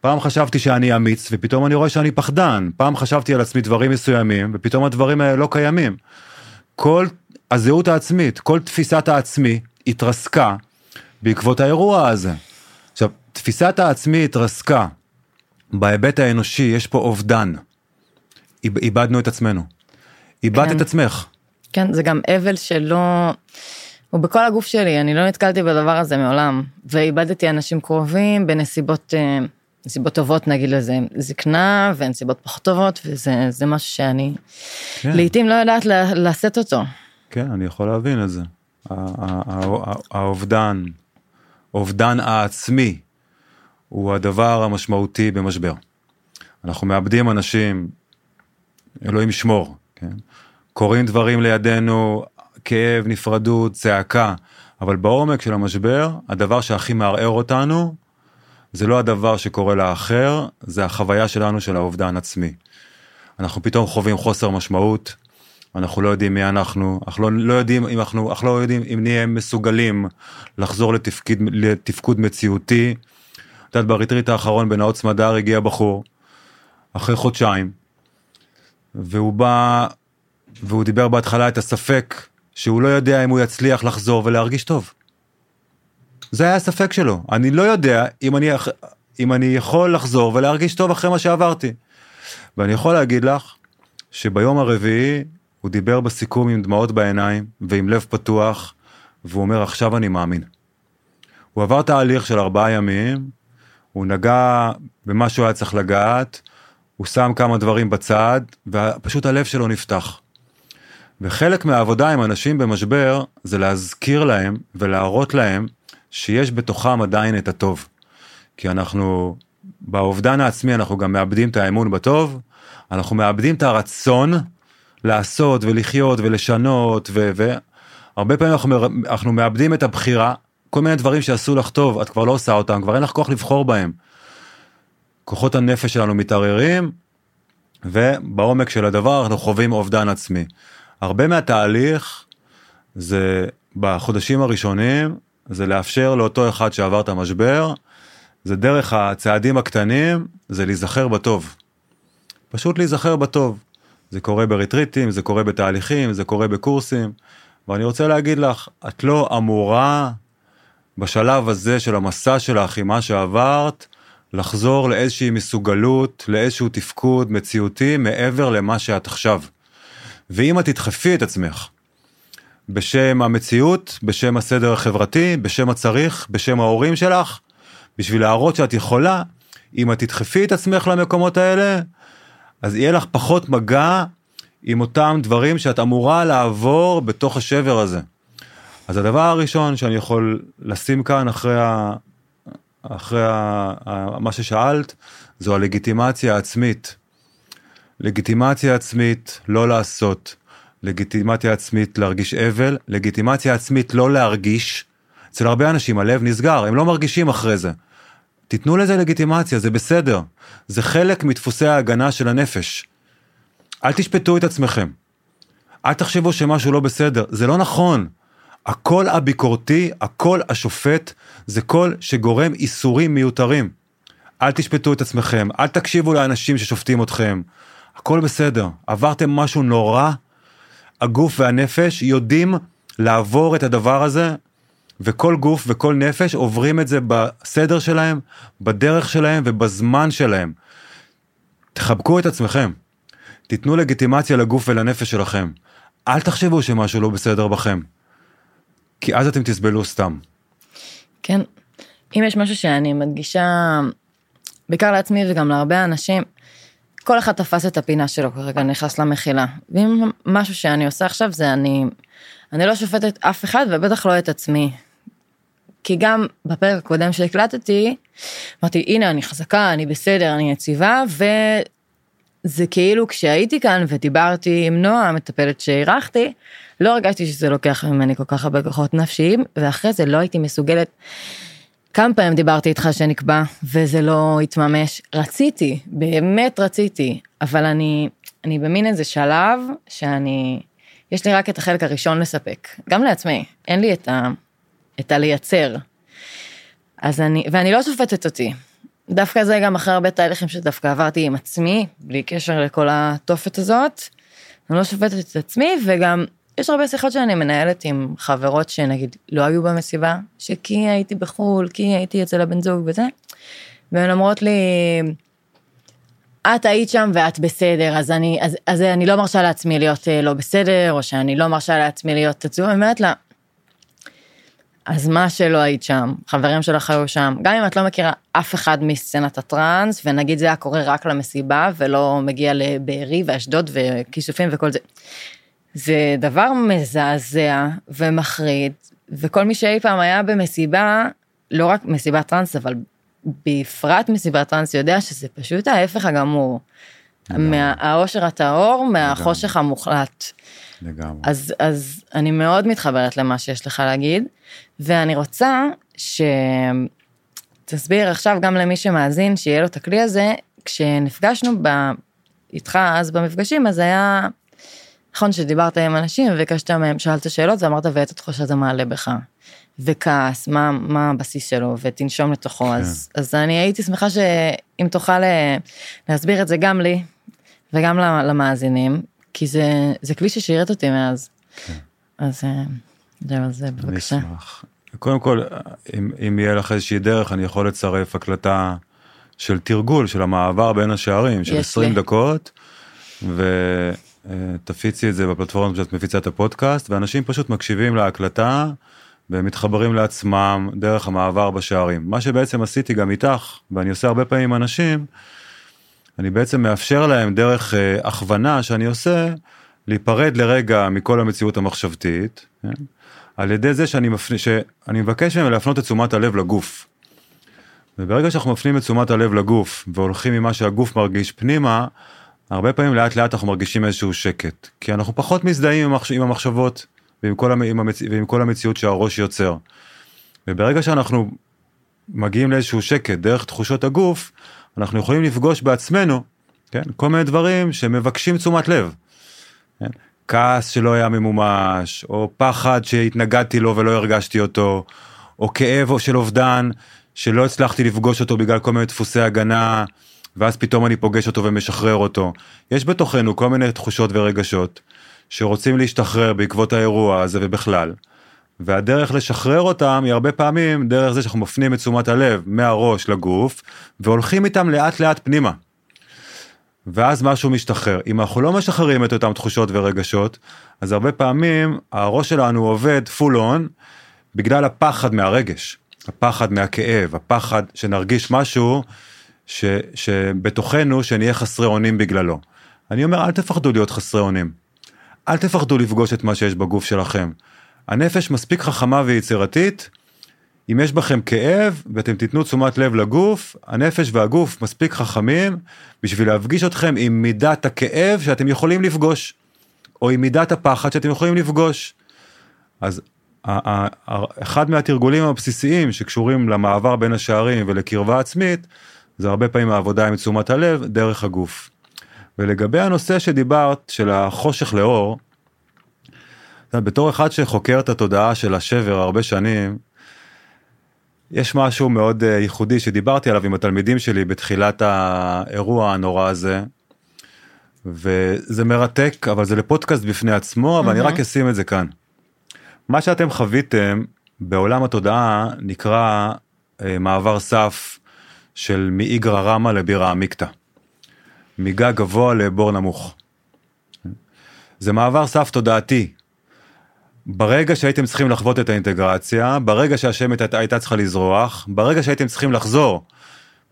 פעם חשבתי שאני אמיץ, ופתאום אני רואה שאני פחדן. פעם חשבתי על עצמי דברים מסוימים, ופתאום הדברים האלה לא קיימים. כל הזהות העצמית, כל תפיסת העצמי התרסקה בעקבות האירוע הזה. תפיסת העצמי התרסקה. בהיבט האנושי יש פה אובדן. איבדנו את עצמנו. איבדת כן. את עצמך. כן, זה גם אבל שלא... הוא בכל הגוף שלי, אני לא נתקלתי בדבר הזה מעולם. ואיבדתי אנשים קרובים בנסיבות, אה, נסיבות טובות נגיד לזה, זקנה ונסיבות פחות טובות, וזה משהו שאני כן. לעתים לא יודעת לשאת אותו. כן, אני יכול להבין את זה. האובדן, אובדן העצמי, הוא הדבר המשמעותי במשבר. אנחנו מאבדים אנשים, אלוהים ישמור, כן? קורים דברים לידינו, כאב, נפרדות, צעקה, אבל בעומק של המשבר, הדבר שהכי מערער אותנו, זה לא הדבר שקורה לאחר, זה החוויה שלנו של האובדן עצמי. אנחנו פתאום חווים חוסר משמעות, אנחנו לא יודעים מי אנחנו, אנחנו לא, לא יודעים אם אנחנו, אנחנו לא יודעים אם נהיה מסוגלים לחזור לתפקיד, לתפקוד מציאותי. את יודעת, בריטריט האחרון בנאות סמדר הגיע בחור, אחרי חודשיים, והוא בא, והוא דיבר בהתחלה את הספק שהוא לא יודע אם הוא יצליח לחזור ולהרגיש טוב. זה היה הספק שלו, אני לא יודע אם אני, אם אני יכול לחזור ולהרגיש טוב אחרי מה שעברתי. ואני יכול להגיד לך שביום הרביעי הוא דיבר בסיכום עם דמעות בעיניים ועם לב פתוח, והוא אומר עכשיו אני מאמין. הוא עבר תהליך של ארבעה ימים, הוא נגע במה שהוא היה צריך לגעת, הוא שם כמה דברים בצד, ופשוט הלב שלו נפתח. וחלק מהעבודה עם אנשים במשבר זה להזכיר להם ולהראות להם שיש בתוכם עדיין את הטוב. כי אנחנו, באובדן העצמי אנחנו גם מאבדים את האמון בטוב, אנחנו מאבדים את הרצון לעשות ולחיות ולשנות והרבה פעמים אנחנו, אנחנו מאבדים את הבחירה, כל מיני דברים שעשו לך טוב, את כבר לא עושה אותם, כבר אין לך כוח לבחור בהם. כוחות הנפש שלנו מתערערים, ובעומק של הדבר אנחנו חווים אובדן עצמי. הרבה מהתהליך זה בחודשים הראשונים, זה לאפשר לאותו אחד שעבר את המשבר, זה דרך הצעדים הקטנים, זה להיזכר בטוב. פשוט להיזכר בטוב. זה קורה בריטריטים, זה קורה בתהליכים, זה קורה בקורסים, ואני רוצה להגיד לך, את לא אמורה בשלב הזה של המסע שלך עם מה שעברת, לחזור לאיזושהי מסוגלות, לאיזשהו תפקוד מציאותי מעבר למה שאת עכשיו. ואם את תדחפי את עצמך בשם המציאות, בשם הסדר החברתי, בשם הצריך, בשם ההורים שלך, בשביל להראות שאת יכולה, אם את תדחפי את עצמך למקומות האלה, אז יהיה לך פחות מגע עם אותם דברים שאת אמורה לעבור בתוך השבר הזה. אז הדבר הראשון שאני יכול לשים כאן אחרי, ה... אחרי ה... מה ששאלת, זו הלגיטימציה העצמית. לגיטימציה עצמית לא לעשות, לגיטימציה עצמית להרגיש אבל, לגיטימציה עצמית לא להרגיש. אצל הרבה אנשים הלב נסגר, הם לא מרגישים אחרי זה. תיתנו לזה לגיטימציה, זה בסדר. זה חלק מדפוסי ההגנה של הנפש. אל תשפטו את עצמכם. אל תחשבו שמשהו לא בסדר, זה לא נכון. הקול הביקורתי, הקול השופט, זה קול שגורם איסורים מיותרים. אל תשפטו את עצמכם, אל תקשיבו לאנשים ששופטים אתכם. הכל בסדר, עברתם משהו נורא, הגוף והנפש יודעים לעבור את הדבר הזה וכל גוף וכל נפש עוברים את זה בסדר שלהם, בדרך שלהם ובזמן שלהם. תחבקו את עצמכם, תיתנו לגיטימציה לגוף ולנפש שלכם. אל תחשבו שמשהו לא בסדר בכם, כי אז אתם תסבלו סתם. כן, אם יש משהו שאני מדגישה, בעיקר לעצמי וגם להרבה אנשים, כל אחד תפס את הפינה שלו כרגע, נכנס למחילה. ואם משהו שאני עושה עכשיו זה אני, אני לא שופטת אף אחד ובטח לא את עצמי. כי גם בפרק הקודם שהקלטתי, אמרתי, הנה, אני חזקה, אני בסדר, אני יציבה, וזה כאילו כשהייתי כאן ודיברתי עם נועה, המטפלת שאירחתי, לא הרגשתי שזה לוקח ממני כל כך הרבה כוחות נפשיים, ואחרי זה לא הייתי מסוגלת. כמה פעמים דיברתי איתך שנקבע וזה לא התממש, רציתי, באמת רציתי, אבל אני, אני במין איזה שלב שאני, יש לי רק את החלק הראשון לספק, גם לעצמי, אין לי את ה... את הלייצר. אז אני, ואני לא שופטת אותי. דווקא זה גם אחרי הרבה תהליכים שדווקא עברתי עם עצמי, בלי קשר לכל התופת הזאת. אני לא שופטת את עצמי, וגם יש הרבה שיחות שאני מנהלת עם חברות שנגיד לא היו במסיבה, שכי הייתי בחו"ל, כי הייתי אצל הבן זוג וזה, והן אומרות לי, את היית שם ואת בסדר, אז אני, אז, אז אני לא מרשה לעצמי להיות אה, לא בסדר, או שאני לא מרשה לעצמי להיות עצוב, אני אומרת לה, אז מה שלא היית שם, חברים שלך היו שם, גם אם את לא מכירה אף אחד מסצנת הטראנס, ונגיד זה היה קורה רק למסיבה, ולא מגיע לבארי ואשדוד וכיסופים וכל זה. זה דבר מזעזע ומחריד, וכל מי שאי פעם היה במסיבה, לא רק מסיבת טראנס, אבל בפרט מסיבת טראנס, יודע שזה פשוט ההפך הגמור. מהאושר הטהור, מהחושך המוחלט. לגמרי. אז, אז אני מאוד מתחברת למה שיש לך להגיד, ואני רוצה שתסביר עכשיו גם למי שמאזין, שיהיה לו את הכלי הזה, כשנפגשנו ב... איתך אז במפגשים, אז היה, נכון שדיברת עם אנשים וביקשת מהם, שאלת שאלות ואמרת ואת התחושה זה מעלה בך. וכעס, מה, מה הבסיס שלו, ותנשום לתוכו, כן. אז, אז אני הייתי שמחה שאם תוכל אה, להסביר את זה גם לי וגם למאזינים, כי זה, זה כלי ששירת אותי מאז. כן. אז אה, זהו, אז בבקשה. אני אשמח. קודם כל, אם, אם יהיה לך איזושהי דרך, אני יכול לצרף הקלטה של תרגול, של המעבר בין השערים, של 20 לי. דקות, ותפיצי את זה בפלטפורמה שאת מפיצה את הפודקאסט, ואנשים פשוט מקשיבים להקלטה. ומתחברים לעצמם דרך המעבר בשערים. מה שבעצם עשיתי גם איתך, ואני עושה הרבה פעמים עם אנשים, אני בעצם מאפשר להם דרך אה, הכוונה שאני עושה, להיפרד לרגע מכל המציאות המחשבתית, כן? על ידי זה שאני, מפני, שאני מבקש מהם להפנות את תשומת הלב לגוף. וברגע שאנחנו מפנים את תשומת הלב לגוף והולכים ממה שהגוף מרגיש פנימה, הרבה פעמים לאט לאט אנחנו מרגישים איזשהו שקט, כי אנחנו פחות מזדהים עם, המחש... עם המחשבות ועם כל, עם המצ... ועם כל המציאות שהראש יוצר. וברגע שאנחנו מגיעים לאיזשהו שקט דרך תחושות הגוף, אנחנו יכולים לפגוש בעצמנו, כן, כל מיני דברים שמבקשים תשומת לב. כן? כעס שלא היה ממומש, או פחד שהתנגדתי לו ולא הרגשתי אותו, או כאב של אובדן שלא הצלחתי לפגוש אותו בגלל כל מיני דפוסי הגנה, ואז פתאום אני פוגש אותו ומשחרר אותו. יש בתוכנו כל מיני תחושות ורגשות שרוצים להשתחרר בעקבות האירוע הזה ובכלל. והדרך לשחרר אותם היא הרבה פעמים דרך זה שאנחנו מפנים את תשומת הלב מהראש לגוף והולכים איתם לאט לאט פנימה. ואז משהו משתחרר. אם אנחנו לא משחררים את אותם תחושות ורגשות, אז הרבה פעמים הראש שלנו עובד פול און בגלל הפחד מהרגש, הפחד מהכאב, הפחד שנרגיש משהו ש, שבתוכנו שנהיה חסרי אונים בגללו. אני אומר אל תפחדו להיות חסרי אונים. אל תפחדו לפגוש את מה שיש בגוף שלכם. הנפש מספיק חכמה ויצירתית, אם יש בכם כאב ואתם תיתנו תשומת לב לגוף, הנפש והגוף מספיק חכמים בשביל להפגיש אתכם עם מידת הכאב שאתם יכולים לפגוש, או עם מידת הפחד שאתם יכולים לפגוש. אז אחד מהתרגולים הבסיסיים שקשורים למעבר בין השערים ולקרבה עצמית, זה הרבה פעמים העבודה עם תשומת הלב דרך הגוף. ולגבי הנושא שדיברת של החושך לאור, בתור אחד שחוקר את התודעה של השבר הרבה שנים, יש משהו מאוד uh, ייחודי שדיברתי עליו עם התלמידים שלי בתחילת האירוע הנורא הזה. וזה מרתק אבל זה לפודקאסט בפני עצמו אבל mm-hmm. אני רק אשים את זה כאן. מה שאתם חוויתם בעולם התודעה נקרא uh, מעבר סף של מאיגרא רמא לבירא עמיקתא. מגג גבוה לבור נמוך. זה מעבר סף תודעתי ברגע שהייתם צריכים לחוות את האינטגרציה, ברגע שהשמש הייתה צריכה לזרוח, ברגע שהייתם צריכים לחזור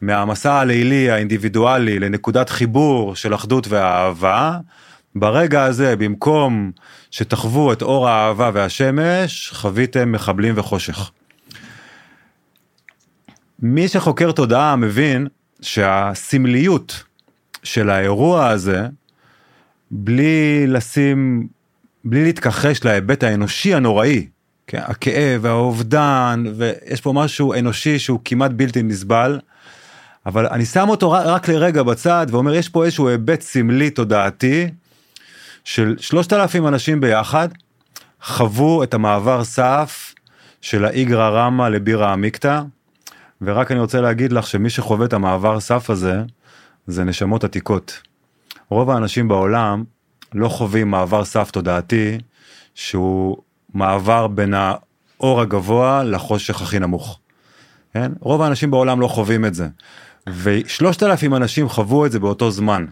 מהמסע הלילי האינדיבידואלי לנקודת חיבור של אחדות ואהבה, ברגע הזה במקום שתחוו את אור האהבה והשמש, חוויתם מחבלים וחושך. מי שחוקר תודעה מבין שהסמליות של האירוע הזה, בלי לשים, בלי להתכחש להיבט האנושי הנוראי, כן, הכאב והאובדן, ויש פה משהו אנושי שהוא כמעט בלתי נסבל, אבל אני שם אותו רק, לרגע בצד ואומר יש פה איזשהו היבט סמלי תודעתי של שלושת אלפים אנשים ביחד חוו את המעבר סף של האיגרא רמא לבירה עמיקתא ורק אני רוצה להגיד לך שמי שחווה את המעבר סף הזה זה נשמות עתיקות. רוב האנשים בעולם לא חווים מעבר סף תודעתי שהוא מעבר בין האור הגבוה לחושך הכי נמוך. כן? רוב האנשים בעולם לא חווים את זה. ושלושת אלפים אנשים חוו את זה באותו זמן.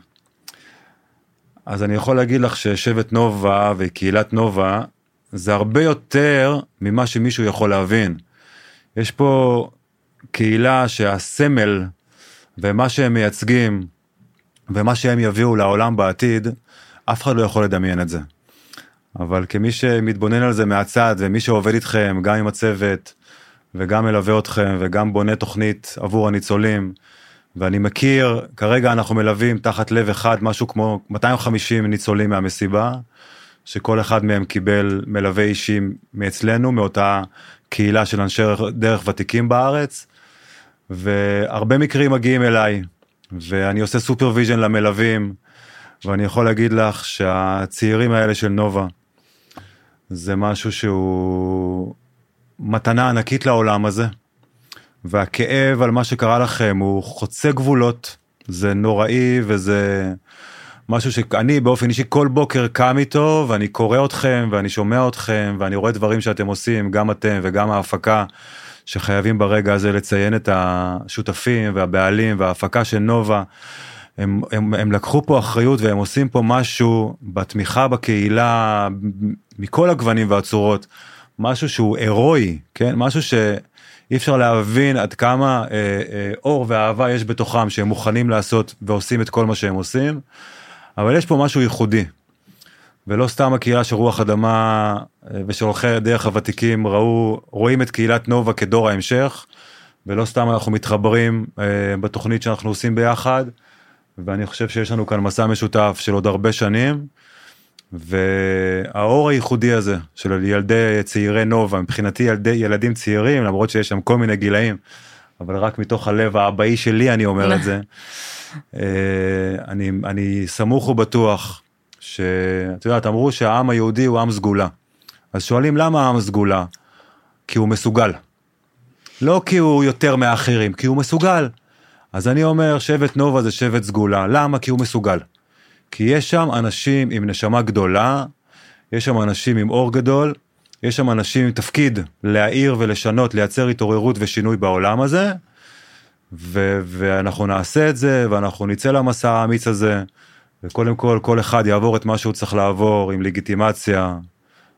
אז אני יכול להגיד לך ששבט נובה וקהילת נובה זה הרבה יותר ממה שמישהו יכול להבין. יש פה קהילה שהסמל ומה שהם מייצגים ומה שהם יביאו לעולם בעתיד, אף אחד לא יכול לדמיין את זה. אבל כמי שמתבונן על זה מהצד ומי שעובד איתכם גם עם הצוות וגם מלווה אתכם וגם בונה תוכנית עבור הניצולים ואני מכיר כרגע אנחנו מלווים תחת לב אחד משהו כמו 250 ניצולים מהמסיבה שכל אחד מהם קיבל מלווה אישי מאצלנו מאותה קהילה של אנשי דרך ותיקים בארץ והרבה מקרים מגיעים אליי ואני עושה supervision למלווים ואני יכול להגיד לך שהצעירים האלה של נובה זה משהו שהוא מתנה ענקית לעולם הזה. והכאב על מה שקרה לכם הוא חוצה גבולות, זה נוראי וזה משהו שאני באופן אישי כל בוקר קם איתו ואני קורא אתכם ואני שומע אתכם ואני רואה דברים שאתם עושים, גם אתם וגם ההפקה, שחייבים ברגע הזה לציין את השותפים והבעלים וההפקה של נובה. הם, הם, הם לקחו פה אחריות והם עושים פה משהו בתמיכה בקהילה מכל הגוונים והצורות, משהו שהוא הירואי, כן? משהו שאי אפשר להבין עד כמה אה, אה, אור ואהבה יש בתוכם שהם מוכנים לעשות ועושים את כל מה שהם עושים, אבל יש פה משהו ייחודי. ולא סתם הקהילה של רוח אדמה אה, ושל הולכי הדרך הוותיקים ראו, רואים את קהילת נובה כדור ההמשך, ולא סתם אנחנו מתחברים אה, בתוכנית שאנחנו עושים ביחד, ואני חושב שיש לנו כאן מסע משותף של עוד הרבה שנים. והאור הייחודי הזה של ילדי צעירי נובה מבחינתי ילדי ילדים צעירים למרות שיש שם כל מיני גילאים אבל רק מתוך הלב האבאי שלי אני אומר את זה. אה, אני אני סמוך ובטוח שאת יודעת אמרו שהעם היהודי הוא עם סגולה. אז שואלים למה העם סגולה? כי הוא מסוגל. לא כי הוא יותר מאחרים כי הוא מסוגל. אז אני אומר שבט נובה זה שבט סגולה. למה? כי הוא מסוגל. כי יש שם אנשים עם נשמה גדולה, יש שם אנשים עם אור גדול, יש שם אנשים עם תפקיד להעיר ולשנות, לייצר התעוררות ושינוי בעולם הזה, ו- ואנחנו נעשה את זה, ואנחנו נצא למסע האמיץ הזה, וקודם כל, כל אחד יעבור את מה שהוא צריך לעבור עם לגיטימציה,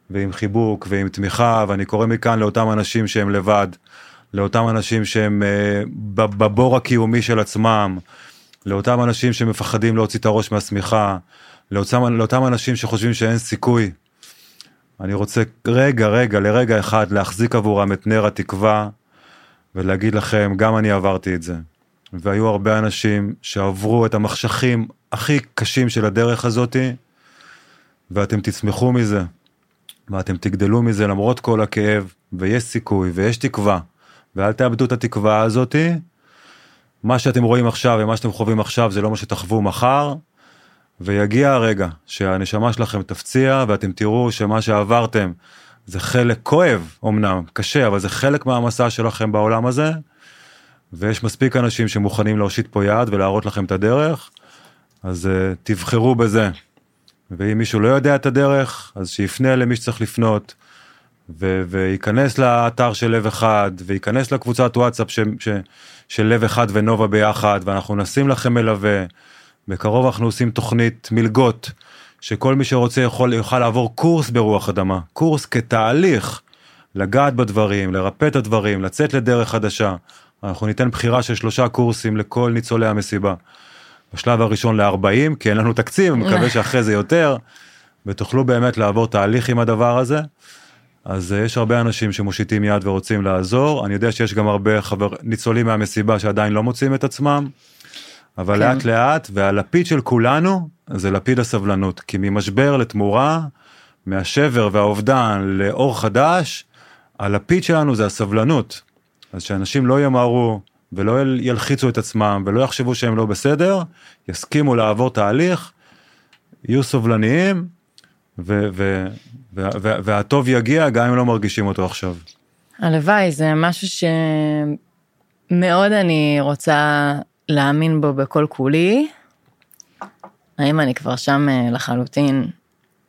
ועם חיבוק, ועם תמיכה, ואני קורא מכאן לאותם אנשים שהם לבד, לאותם אנשים שהם אה, בבור הקיומי של עצמם, לאותם אנשים שמפחדים להוציא את הראש מהשמיכה, לאותם, לאותם אנשים שחושבים שאין סיכוי. אני רוצה רגע, רגע, לרגע אחד להחזיק עבורם את נר התקווה ולהגיד לכם, גם אני עברתי את זה. והיו הרבה אנשים שעברו את המחשכים הכי קשים של הדרך הזאתי, ואתם תצמחו מזה, ואתם תגדלו מזה למרות כל הכאב, ויש סיכוי, ויש תקווה, ואל תאבדו את התקווה הזאתי, מה שאתם רואים עכשיו ומה שאתם חווים עכשיו זה לא מה שתחוו מחר, ויגיע הרגע שהנשמה שלכם תפציע ואתם תראו שמה שעברתם זה חלק כואב אמנם, קשה, אבל זה חלק מהמסע שלכם בעולם הזה, ויש מספיק אנשים שמוכנים להושיט פה יד ולהראות לכם את הדרך, אז uh, תבחרו בזה. ואם מישהו לא יודע את הדרך, אז שיפנה למי שצריך לפנות, ו- וייכנס לאתר של לב אחד, וייכנס לקבוצת וואטסאפ ש- ש- של לב אחד ונובה ביחד, ואנחנו נשים לכם מלווה. בקרוב אנחנו עושים תוכנית מלגות, שכל מי שרוצה יכול, יוכל לעבור קורס ברוח אדמה, קורס כתהליך, לגעת בדברים, לרפא את הדברים, לצאת לדרך חדשה. אנחנו ניתן בחירה של שלושה קורסים לכל ניצולי המסיבה. בשלב הראשון ל-40, כי אין לנו תקציב, מקווה שאחרי זה יותר, ותוכלו באמת לעבור תהליך עם הדבר הזה. אז יש הרבה אנשים שמושיטים יד ורוצים לעזור, אני יודע שיש גם הרבה חבר, ניצולים מהמסיבה שעדיין לא מוצאים את עצמם, אבל כן. לאט לאט, והלפיד של כולנו זה לפיד הסבלנות, כי ממשבר לתמורה, מהשבר והאובדן לאור חדש, הלפיד שלנו זה הסבלנות. אז שאנשים לא ימהרו ולא ילחיצו את עצמם ולא יחשבו שהם לא בסדר, יסכימו לעבור תהליך, יהיו סובלניים, ו- ו- והטוב יגיע גם אם לא מרגישים אותו עכשיו. הלוואי, זה משהו שמאוד אני רוצה להאמין בו בכל כולי. האם אני כבר שם אה, לחלוטין?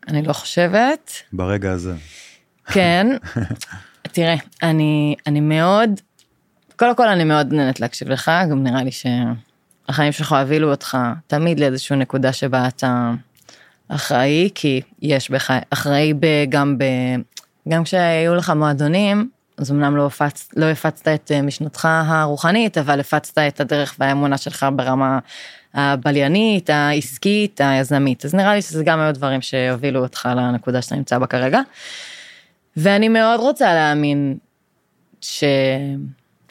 אני לא חושבת. ברגע הזה. כן. תראה, אני, אני מאוד, קודם כל אני מאוד נהנית להקשיב לך, גם נראה לי שהחיים שלך הובילו אותך תמיד לאיזושהי נקודה שבה אתה אחראי, כי יש בך, אחראי ב, גם ב... גם כשהיו לך מועדונים, אז אמנם לא, הפצ, לא הפצת את אה, משנתך הרוחנית, אבל הפצת את הדרך והאמונה שלך ברמה הבליינית, העסקית, היזמית. אז נראה לי שזה גם היו דברים שהובילו אותך לנקודה שאתה נמצא בה כרגע. ואני מאוד רוצה להאמין ש...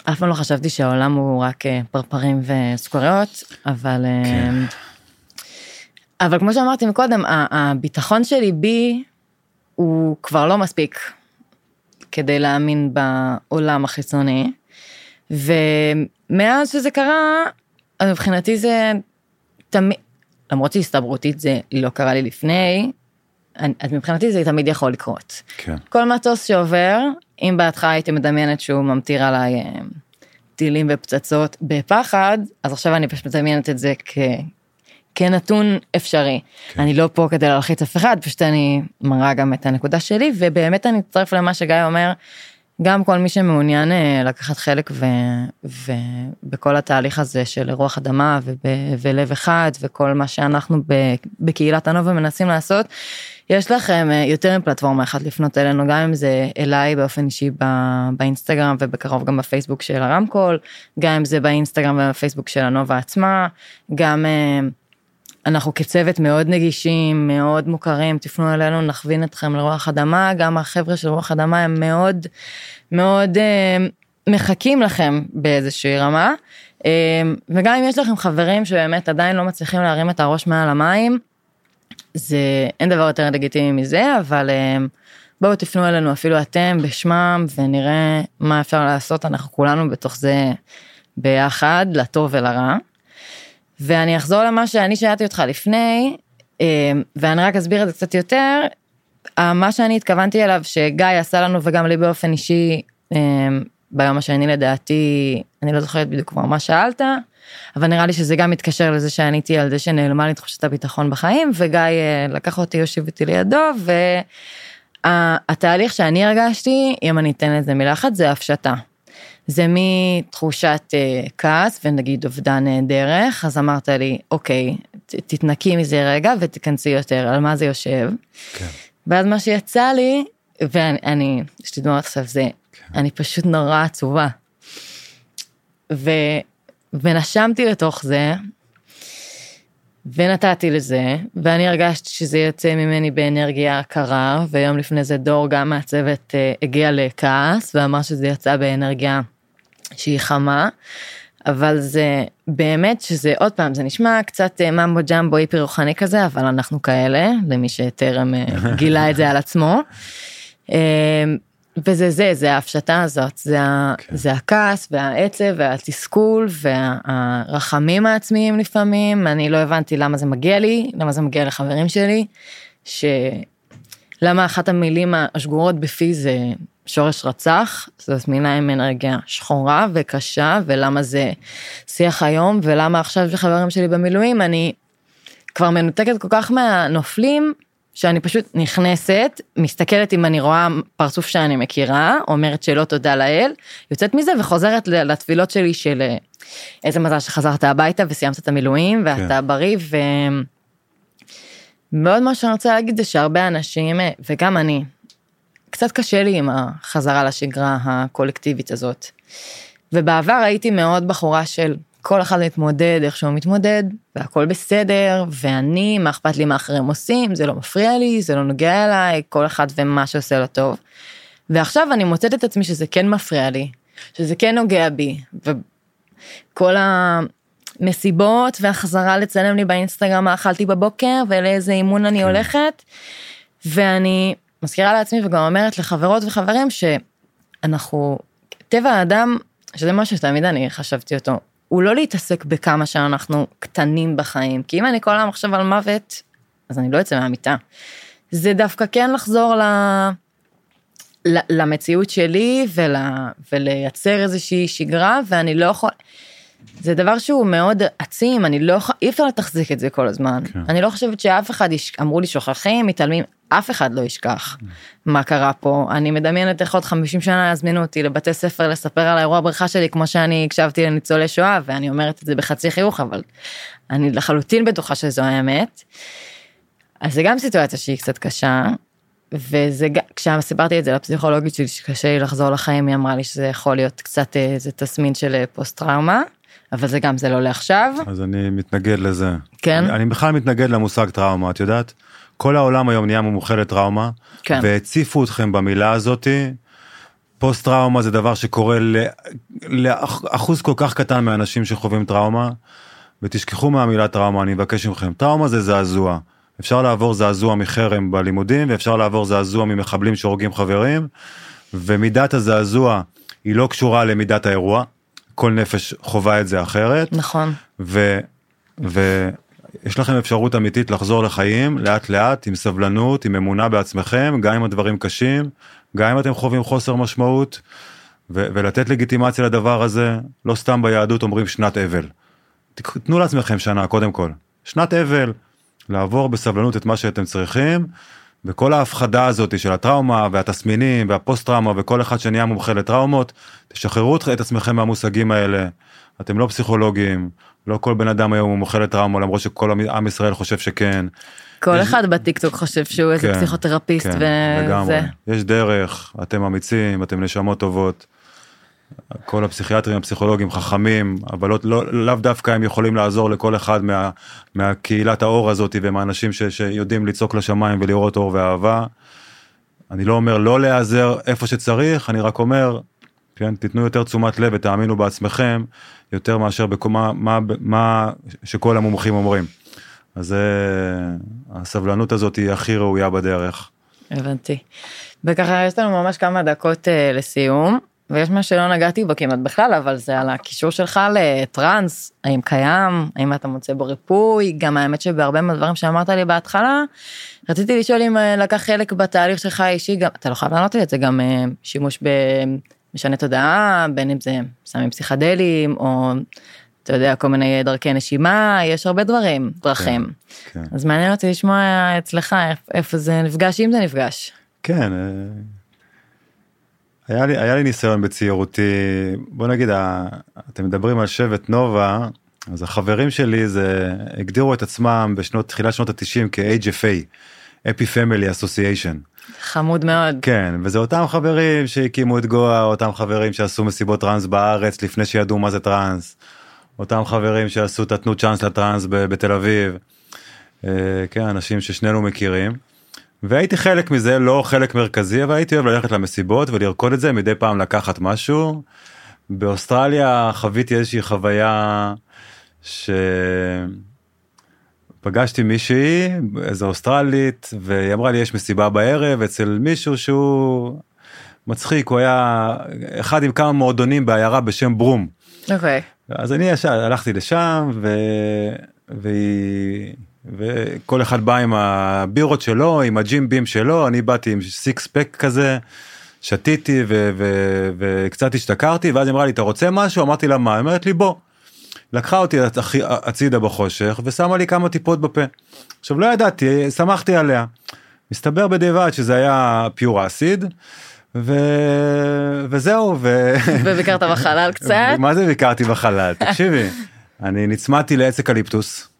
אף פעם לא חשבתי שהעולם הוא רק אה, פרפרים וסוכריות, אבל... כן. אבל כמו שאמרתי מקודם, הביטחון שלי בי הוא כבר לא מספיק כדי להאמין בעולם החיצוני. ומאז שזה קרה, אז מבחינתי זה תמיד, למרות שהסתברותית זה לא קרה לי לפני, אז מבחינתי זה תמיד יכול לקרות. כן. כל מטוס שעובר, אם בהתחלה הייתי מדמיינת שהוא ממטיר עליי אה, טילים ופצצות בפחד, אז עכשיו אני פשוט מדמיינת את זה כ... כנתון אפשרי. כן. אני לא פה כדי להלחיץ אף אחד, פשוט אני מראה גם את הנקודה שלי, ובאמת אני אצטרף למה שגיא אומר, גם כל מי שמעוניין אה, לקחת חלק ו, ובכל התהליך הזה של רוח אדמה וב, ולב אחד וכל מה שאנחנו בקהילת הנובה מנסים לעשות, יש לכם אה, יותר מפלטפורמה אחת לפנות אלינו, גם אם זה אליי באופן אישי באינסטגרם ובקרוב גם בפייסבוק של הרמקול, גם אם זה באינסטגרם ובפייסבוק של הנובה עצמה, גם אה, אנחנו כצוות מאוד נגישים, מאוד מוכרים, תפנו אלינו, נכווין אתכם לרוח אדמה, גם החבר'ה של רוח אדמה הם מאוד מאוד אה, מחכים לכם באיזושהי רמה. אה, וגם אם יש לכם חברים שבאמת עדיין לא מצליחים להרים את הראש מעל המים, זה אין דבר יותר לגיטימי מזה, אבל אה, בואו תפנו אלינו אפילו אתם בשמם ונראה מה אפשר לעשות, אנחנו כולנו בתוך זה ביחד, לטוב ולרע. ואני אחזור למה שאני שאלתי אותך לפני, אה, ואני רק אסביר את זה קצת יותר. מה שאני התכוונתי אליו שגיא עשה לנו וגם לי באופן אישי אה, ביום השני לדעתי, אני לא זוכרת בדיוק כבר מה שאלת, אבל נראה לי שזה גם מתקשר לזה שעניתי על זה שנעלמה לי תחושת הביטחון בחיים, וגיא אה, לקח אותי, יושיב אותי לידו, והתהליך שאני הרגשתי, אם אני אתן לזה מילה אחת, זה הפשטה. זה מתחושת uh, כעס ונגיד אובדן uh, דרך, אז אמרת לי, אוקיי, ת, תתנקי מזה רגע ותיכנסי יותר, על מה זה יושב. כן. ואז מה שיצא לי, ואני, יש לי דמעות עכשיו, זה, כן. אני פשוט נורא עצובה. ו, ונשמתי לתוך זה, ונתתי לזה, ואני הרגשתי שזה יוצא ממני באנרגיה קרה, ויום לפני זה דור גם מהצוות uh, הגיע לכעס, ואמר שזה יצא באנרגיה שהיא חמה, אבל זה באמת שזה עוד פעם זה נשמע קצת אה, ממבו ג'מבו היפי רוחני כזה אבל אנחנו כאלה למי שטרם אה, גילה את זה על עצמו. וזה זה זה ההפשטה הזאת זה. כן. זה הכעס והעצב והתסכול והרחמים העצמיים לפעמים אני לא הבנתי למה זה מגיע לי למה זה מגיע לחברים שלי. שלמה אחת המילים השגורות בפי זה שורש רצח, זאת מילה עם אנרגיה שחורה וקשה, ולמה זה שיח היום, ולמה עכשיו שחברים שלי במילואים, אני כבר מנותקת כל כך מהנופלים, שאני פשוט נכנסת, מסתכלת אם אני רואה פרצוף שאני מכירה, אומרת שלא תודה לאל, יוצאת מזה וחוזרת לתפילות שלי של אה, איזה מזל שחזרת הביתה וסיימת את המילואים ואתה כן. בריא ו... מאוד מה שאני רוצה להגיד זה שהרבה אנשים, אה, וגם אני, קצת קשה לי עם החזרה לשגרה הקולקטיבית הזאת. ובעבר הייתי מאוד בחורה של כל אחד מתמודד איך שהוא מתמודד, והכל בסדר, ואני, מה אכפת לי מה אחרים עושים, זה לא מפריע לי, זה לא נוגע אליי, כל אחד ומה שעושה לו טוב. ועכשיו אני מוצאת את עצמי שזה כן מפריע לי, שזה כן נוגע בי, וכל המסיבות והחזרה לצלם לי באינסטגרם מה אכלתי בבוקר ולאיזה אימון אני כן. הולכת, ואני מזכירה לעצמי וגם אומרת לחברות וחברים שאנחנו, טבע האדם, שזה משהו שתמיד אני חשבתי אותו, הוא לא להתעסק בכמה שאנחנו קטנים בחיים, כי אם אני כל היום עכשיו על מוות, אז אני לא אצא מהמיטה. זה דווקא כן לחזור ל... למציאות שלי ול... ולייצר איזושהי שגרה ואני לא יכול, זה דבר שהוא מאוד עצים, אני לא אי אפשר לתחזיק את זה כל הזמן. כן. אני לא חושבת שאף אחד, יש... אמרו לי שוכחים, מתעלמים, אף אחד לא ישכח מה קרה פה. אני מדמיינת איך עוד 50 שנה יזמינו אותי לבתי ספר לספר על האירוע הבריכה שלי כמו שאני הקשבתי לניצולי שואה ואני אומרת את זה בחצי חיוך אבל אני לחלוטין בטוחה שזו האמת. אז זה גם סיטואציה שהיא קצת קשה. וזה כשסיפרתי את זה לפסיכולוגית שלי שקשה לי לחזור לחיים היא אמרה לי שזה יכול להיות קצת איזה תסמין של פוסט טראומה. אבל זה גם זה לא לעכשיו. אז אני מתנגד לזה. כן. אני, אני בכלל מתנגד למושג טראומה את יודעת. כל העולם היום נהיה מומחה לטראומה, כן. והציפו אתכם במילה הזאתי. פוסט טראומה זה דבר שקורה לאחוז כל כך קטן מהאנשים שחווים טראומה, ותשכחו מהמילה טראומה, אני מבקש מכם. טראומה זה זעזוע. אפשר לעבור זעזוע מחרם בלימודים, ואפשר לעבור זעזוע ממחבלים שהורגים חברים, ומידת הזעזוע היא לא קשורה למידת האירוע. כל נפש חווה את זה אחרת. נכון. ו, ו, יש לכם אפשרות אמיתית לחזור לחיים לאט לאט עם סבלנות עם אמונה בעצמכם גם אם הדברים קשים גם אם אתם חווים חוסר משמעות ו- ולתת לגיטימציה לדבר הזה לא סתם ביהדות אומרים שנת אבל. תנו לעצמכם שנה קודם כל שנת אבל לעבור בסבלנות את מה שאתם צריכים וכל ההפחדה הזאת של הטראומה והתסמינים והפוסט טראומה וכל אחד שנהיה מומחה לטראומות תשחררו את עצמכם מהמושגים האלה אתם לא פסיכולוגים לא כל בן אדם היום הוא מומחה לטראומה למרות שכל עם ישראל חושב שכן. כל יש... אחד בטיקטוק חושב שהוא איזה כן, פסיכותרפיסט כן, וזה. לגמרי. יש דרך, אתם אמיצים, אתם נשמות טובות. כל הפסיכיאטרים הפסיכולוגים חכמים אבל לא, לא, לאו דווקא הם יכולים לעזור לכל אחד מה, מהקהילת האור הזאת ומהאנשים ש, שיודעים לצעוק לשמיים ולראות אור ואהבה. אני לא אומר לא להיעזר איפה שצריך אני רק אומר כן תיתנו יותר תשומת לב ותאמינו בעצמכם יותר מאשר במה מה, מה שכל המומחים אומרים. אז הסבלנות הזאת היא הכי ראויה בדרך. הבנתי. וככה יש לנו ממש כמה דקות uh, לסיום ויש מה שלא נגעתי בו כמעט בכלל אבל זה על הקישור שלך לטראנס האם קיים האם אתה מוצא בו ריפוי גם האמת שבהרבה מהדברים שאמרת לי בהתחלה רציתי לשאול אם אה, לקח חלק בתהליך שלך האישי גם אתה לא חייב לענות לי את זה גם uh, שימוש משנה תודעה, בין אם זה סמים פסיכדליים, או אתה יודע, כל מיני דרכי נשימה, יש הרבה דברים, דרכים. כן, כן. אז מעניין אותי לשמוע אצלך איפה זה נפגש, אם זה נפגש. כן, אה, היה לי, היה לי ניסיון בצעירותי, בוא נגיד, אתם מדברים על שבט נובה, אז החברים שלי זה, הגדירו את עצמם בשנות, תחילת שנות ה-90 כ-HFA, Happy Family Association. חמוד מאוד. כן, וזה אותם חברים שהקימו את גואה, אותם חברים שעשו מסיבות טראנס בארץ לפני שידעו מה זה טראנס, אותם חברים שעשו את התנו צ'אנס לטראנס בתל אביב, אה, כן, אנשים ששנינו מכירים. והייתי חלק מזה, לא חלק מרכזי, אבל הייתי אוהב ללכת למסיבות ולרקוד את זה, מדי פעם לקחת משהו. באוסטרליה חוויתי איזושהי חוויה ש... פגשתי מישהי, איזה אוסטרלית, והיא אמרה לי יש מסיבה בערב אצל מישהו שהוא מצחיק, הוא היה אחד עם כמה מועדונים בעיירה בשם ברום. אוקיי. Okay. אז אני ישר הלכתי לשם, ו... והיא... וכל אחד בא עם הבירות שלו, עם הג'ים בים שלו, אני באתי עם סיקס פק כזה, שתיתי. וקצת השתכרתי, ואז היא אמרה לי, אתה רוצה משהו? אמרתי לה, מה? היא אומרת לי, בוא. לקחה אותי הצידה בחושך ושמה לי כמה טיפות בפה. עכשיו לא ידעתי, שמחתי עליה. מסתבר בדיעבד שזה היה pure acid. ו... וזהו ו... וביקרת בחלל קצת? מה זה ביקרתי בחלל? תקשיבי, אני נצמדתי לעץ אקליפטוס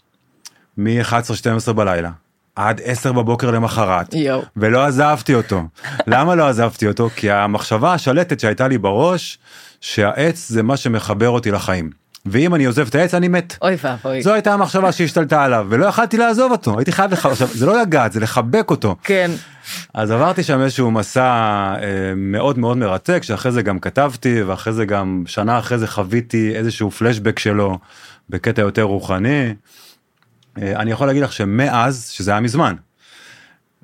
מ-11-12 בלילה עד 10 בבוקר למחרת, יואו. ולא עזבתי אותו. למה לא עזבתי אותו? כי המחשבה השלטת שהייתה לי בראש, שהעץ זה מה שמחבר אותי לחיים. ואם אני עוזב את העץ אני מת. אוי ואבוי. זו הייתה המחשבה שהשתלטה עליו, ולא יכלתי לעזוב אותו, הייתי חייב לך, עכשיו זה לא לגעת, זה לחבק אותו. כן. אז עברתי שם איזשהו מסע אה, מאוד מאוד מרתק, שאחרי זה גם כתבתי, ואחרי זה גם שנה אחרי זה חוויתי איזשהו פלשבק שלו, בקטע יותר רוחני. אה, אני יכול להגיד לך שמאז, שזה היה מזמן,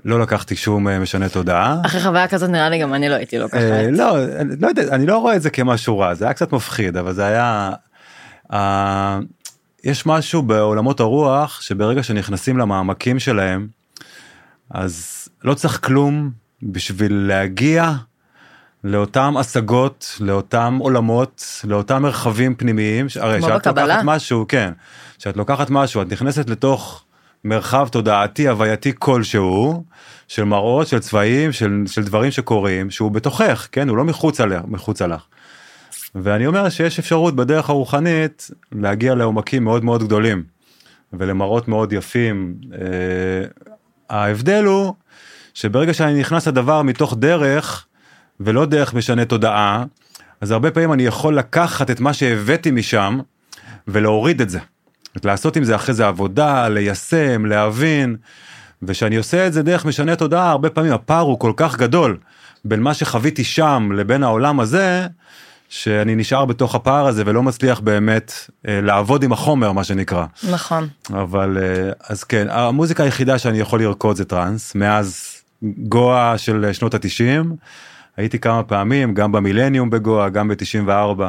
לא לקחתי שום אה, משנה תודעה. אחרי חוויה כזאת נראה לי גם אני לא הייתי לוקחת. אה, לא, אני לא יודע, אני לא רואה את זה כמשהו רע, זה היה קצת מפחיד, אבל זה היה... יש משהו בעולמות הרוח שברגע שנכנסים למעמקים שלהם, אז לא צריך כלום בשביל להגיע לאותם השגות, לאותם עולמות, לאותם מרחבים פנימיים, הרי שאת בקבלה? לוקחת משהו, כן, שאת לוקחת משהו, את נכנסת לתוך מרחב תודעתי הווייתי כלשהו, של מראות, של צבעים, של, של דברים שקורים, שהוא בתוכך, כן, הוא לא מחוץ עליה, מחוץ עליך. ואני אומר שיש אפשרות בדרך הרוחנית להגיע לעומקים מאוד מאוד גדולים ולמראות מאוד יפים. אה, ההבדל הוא שברגע שאני נכנס לדבר מתוך דרך ולא דרך משנה תודעה, אז הרבה פעמים אני יכול לקחת את מה שהבאתי משם ולהוריד את זה. אומרת, לעשות עם זה אחרי זה עבודה, ליישם, להבין, וכשאני עושה את זה דרך משנה תודעה, הרבה פעמים הפער הוא כל כך גדול בין מה שחוויתי שם לבין העולם הזה, שאני נשאר בתוך הפער הזה ולא מצליח באמת אה, לעבוד עם החומר מה שנקרא. נכון. אבל אה, אז כן המוזיקה היחידה שאני יכול לרקוד זה טראנס מאז גואה של שנות התשעים הייתי כמה פעמים גם במילניום בגואה גם ב-94.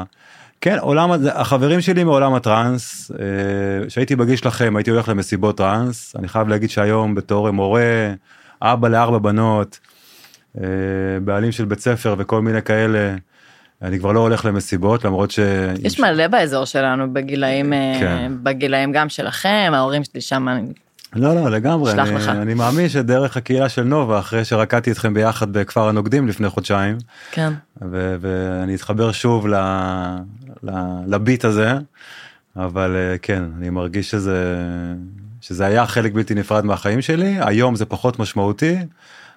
כן עולם הזה החברים שלי מעולם הטראנס אה, שהייתי בגיש לכם הייתי הולך למסיבות טראנס אני חייב להגיד שהיום בתור מורה אבא לארבע בנות אה, בעלים של בית ספר וכל מיני כאלה. אני כבר לא הולך למסיבות למרות ש... יש מלא באזור שלנו בגילאים, אה, כן. בגילאים גם שלכם, ההורים שלי שם, לא לא לגמרי אני, לך. אני מאמין שדרך הקהילה של נובה אחרי שרקדתי אתכם ביחד בכפר הנוקדים לפני חודשיים כן. ו- ואני אתחבר שוב ל- ל- לביט הזה אבל אה, כן אני מרגיש שזה שזה היה חלק בלתי נפרד מהחיים שלי היום זה פחות משמעותי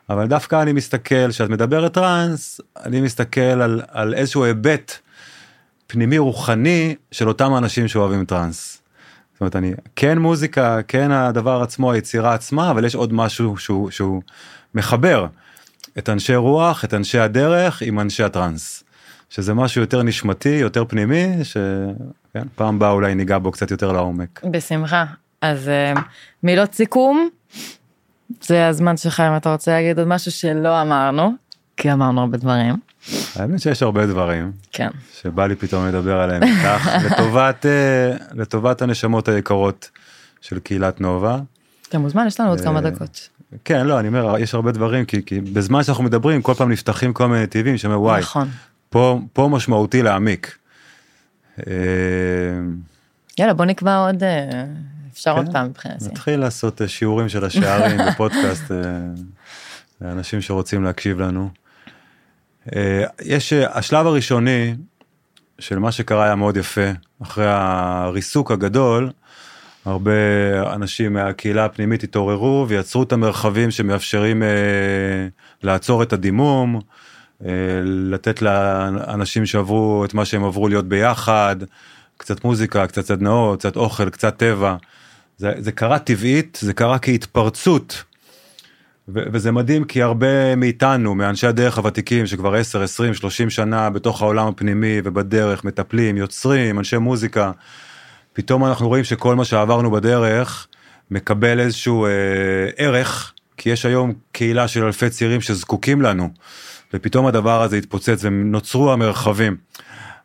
אבל דווקא אני מסתכל שאת מדברת טראנס אני מסתכל על, על איזשהו היבט פנימי רוחני של אותם האנשים שאוהבים טראנס. זאת אומרת אני כן מוזיקה כן הדבר עצמו היצירה עצמה אבל יש עוד משהו שהוא שהוא מחבר את אנשי רוח את אנשי הדרך עם אנשי הטראנס. שזה משהו יותר נשמתי יותר פנימי שפעם פעם באה אולי ניגע בו קצת יותר לעומק. בשמחה. אז אה, מילות סיכום, זה הזמן שלך אם אתה רוצה להגיד עוד משהו שלא אמרנו, כי אמרנו הרבה דברים. האמת שיש הרבה דברים כן. שבא לי פתאום לדבר עליהם איתך לטובת אה, לטובת הנשמות היקרות של קהילת נובה. אתה מוזמן, יש לנו עוד כמה אה, דקות. כן לא אני אומר יש הרבה דברים כי, כי בזמן שאנחנו מדברים כל פעם נפתחים כל מיני נתיבים שאומר וואי נכון. פה פה משמעותי להעמיק. אה, יאללה בוא נקבע עוד, אפשר עוד כן. פעם מבחינתי. נתחיל לעשות שיעורים של השערים בפודקאסט לאנשים שרוצים להקשיב לנו. אה, יש אה, השלב הראשוני של מה שקרה היה מאוד יפה אחרי הריסוק הגדול. הרבה אנשים מהקהילה הפנימית התעוררו ויצרו את המרחבים שמאפשרים אה, לעצור את הדימום, אה, לתת לאנשים שעברו את מה שהם עברו להיות ביחד, קצת מוזיקה, קצת סדנאות, קצת אוכל, קצת טבע. זה, זה קרה טבעית, זה קרה כהתפרצות. וזה מדהים כי הרבה מאיתנו, מאנשי הדרך הוותיקים שכבר 10, 20, 30 שנה בתוך העולם הפנימי ובדרך, מטפלים, יוצרים, אנשי מוזיקה, פתאום אנחנו רואים שכל מה שעברנו בדרך מקבל איזשהו אה, ערך, כי יש היום קהילה של אלפי צעירים שזקוקים לנו, ופתאום הדבר הזה התפוצץ ונוצרו המרחבים.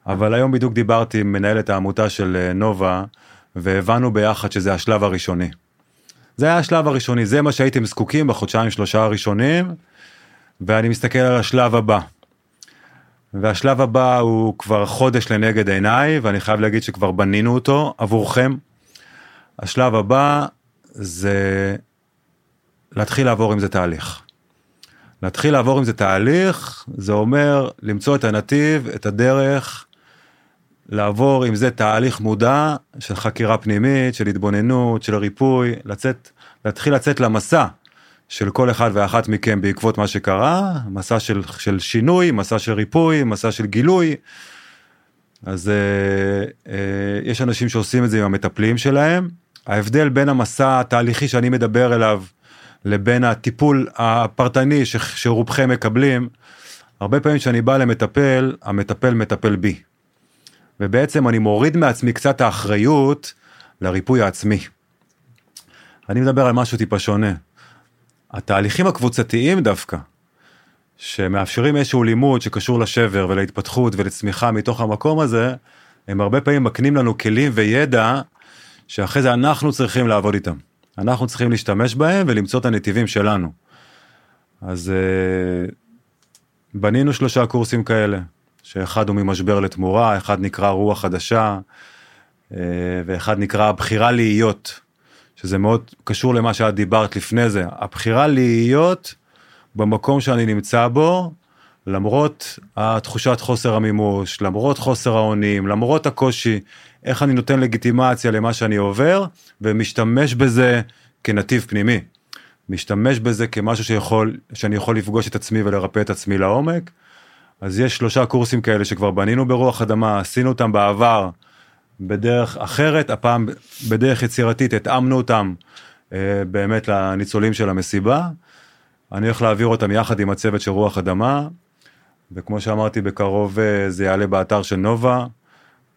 אבל היום בדיוק דיברתי עם מנהלת העמותה של אה, נובה, והבנו ביחד שזה השלב הראשוני. זה היה השלב הראשוני, זה מה שהייתם זקוקים בחודשיים שלושה הראשונים, ואני מסתכל על השלב הבא. והשלב הבא הוא כבר חודש לנגד עיניי, ואני חייב להגיד שכבר בנינו אותו עבורכם. השלב הבא זה להתחיל לעבור עם זה תהליך. להתחיל לעבור עם זה תהליך, זה אומר למצוא את הנתיב, את הדרך, לעבור עם זה תהליך מודע של חקירה פנימית, של התבוננות, של ריפוי, לצאת, להתחיל לצאת למסע של כל אחד ואחת מכם בעקבות מה שקרה, מסע של, של שינוי, מסע של ריפוי, מסע של גילוי. אז אה, אה, יש אנשים שעושים את זה עם המטפלים שלהם. ההבדל בין המסע התהליכי שאני מדבר אליו לבין הטיפול הפרטני ש, שרובכם מקבלים, הרבה פעמים כשאני בא למטפל, המטפל מטפל בי. ובעצם אני מוריד מעצמי קצת האחריות לריפוי העצמי. אני מדבר על משהו טיפה שונה. התהליכים הקבוצתיים דווקא, שמאפשרים איזשהו לימוד שקשור לשבר ולהתפתחות ולצמיחה מתוך המקום הזה, הם הרבה פעמים מקנים לנו כלים וידע שאחרי זה אנחנו צריכים לעבוד איתם. אנחנו צריכים להשתמש בהם ולמצוא את הנתיבים שלנו. אז uh, בנינו שלושה קורסים כאלה, שאחד הוא ממשבר לתמורה, אחד נקרא רוח חדשה, uh, ואחד נקרא הבחירה להיות, שזה מאוד קשור למה שאת דיברת לפני זה. הבחירה להיות במקום שאני נמצא בו, למרות התחושת חוסר המימוש, למרות חוסר האונים, למרות הקושי, איך אני נותן לגיטימציה למה שאני עובר, ומשתמש בזה כנתיב פנימי. משתמש בזה כמשהו שיכול, שאני יכול לפגוש את עצמי ולרפא את עצמי לעומק. אז יש שלושה קורסים כאלה שכבר בנינו ברוח אדמה, עשינו אותם בעבר בדרך אחרת, הפעם בדרך יצירתית, התאמנו אותם אה, באמת לניצולים של המסיבה. אני הולך להעביר אותם יחד עם הצוות של רוח אדמה, וכמו שאמרתי, בקרוב אה, זה יעלה באתר של נובה,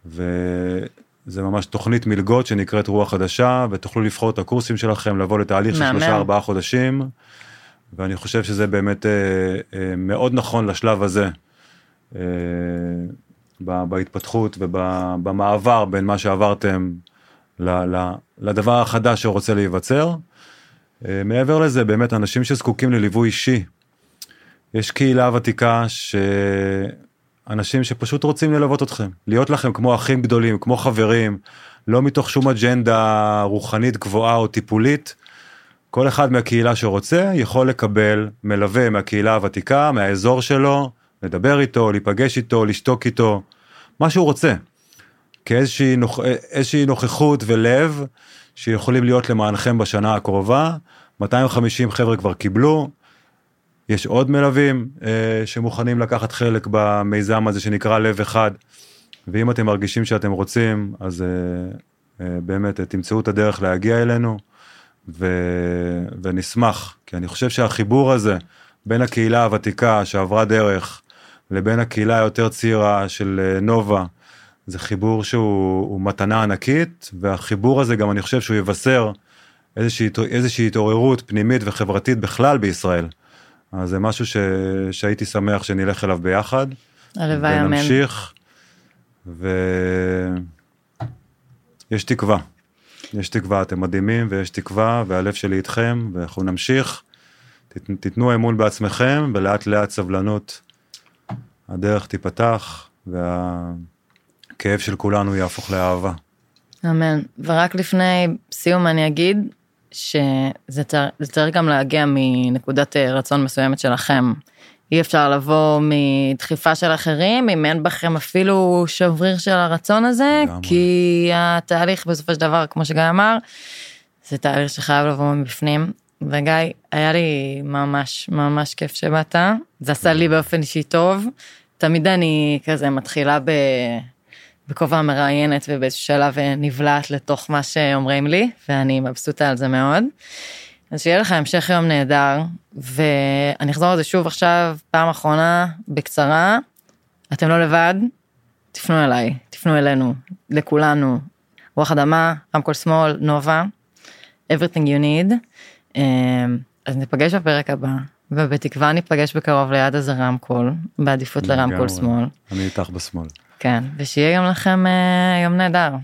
וזה ממש תוכנית מלגות שנקראת רוח חדשה, ותוכלו לבחור את הקורסים שלכם, לבוא לתהליך של שלושה ארבעה חודשים, ואני חושב שזה באמת אה, אה, מאוד נכון לשלב הזה. אה, בהתפתחות ובמעבר בין מה שעברתם לדבר החדש שרוצה להיווצר. אה, מעבר לזה, באמת אנשים שזקוקים לליווי אישי. יש קהילה ותיקה שאנשים שפשוט רוצים ללוות אתכם, להיות לכם כמו אחים גדולים, כמו חברים, לא מתוך שום אג'נדה רוחנית גבוהה או טיפולית. כל אחד מהקהילה שרוצה יכול לקבל מלווה מהקהילה הוותיקה, מהאזור שלו, לדבר איתו, להיפגש איתו, לשתוק איתו, מה שהוא רוצה. כאיזושהי נוכ... נוכחות ולב שיכולים להיות למענכם בשנה הקרובה. 250 חבר'ה כבר קיבלו, יש עוד מלווים אה, שמוכנים לקחת חלק במיזם הזה שנקרא לב אחד. ואם אתם מרגישים שאתם רוצים, אז אה, אה, באמת אה, תמצאו את הדרך להגיע אלינו, ו... ונשמח, כי אני חושב שהחיבור הזה בין הקהילה הוותיקה שעברה דרך, לבין הקהילה היותר צעירה של אה, נובה, זה חיבור שהוא מתנה ענקית, והחיבור הזה גם אני חושב שהוא יבשר איזושהי, איזושהי התעוררות פנימית וחברתית בכלל בישראל. אז זה משהו ש, שהייתי שמח שנלך אליו ביחד. הלוואי, אמן. ונמשיך, ויש תקווה. יש תקווה, אתם מדהימים ויש תקווה, והלב שלי איתכם, ואנחנו נמשיך. תת, תתנו אמון בעצמכם, ולאט לאט סבלנות. הדרך תיפתח, והכאב של כולנו יהפוך לאהבה. אמן. ורק לפני סיום אני אגיד שזה צריך גם להגיע מנקודת אה, רצון מסוימת שלכם. אי אפשר לבוא מדחיפה של אחרים אם אין בכם אפילו שבריר של הרצון הזה, גם כי התהליך בסופו של דבר, כמו שגיא אמר, זה תהליך שחייב לבוא מבפנים. וגיא, היה לי ממש ממש כיף שבאת, זה עשה לי באופן אישי טוב. תמיד אני כזה מתחילה ב... בכובע מראיינת ובאיזשהו שלב נבלעת לתוך מה שאומרים לי, ואני מבסוטה על זה מאוד. אז שיהיה לך המשך יום נהדר, ואני אחזור על זה שוב עכשיו, פעם אחרונה, בקצרה, אתם לא לבד, תפנו אליי, תפנו אלינו, לכולנו, רוח אדמה, רמקול שמאל, נובה, everything you need. אמ, אז ניפגש בפרק הבא, ובתקווה ניפגש בקרוב ליד איזה רמקול, בעדיפות לרמקול שמאל. אני איתך בשמאל. כן, ושיהיה גם לכם אה, יום נהדר.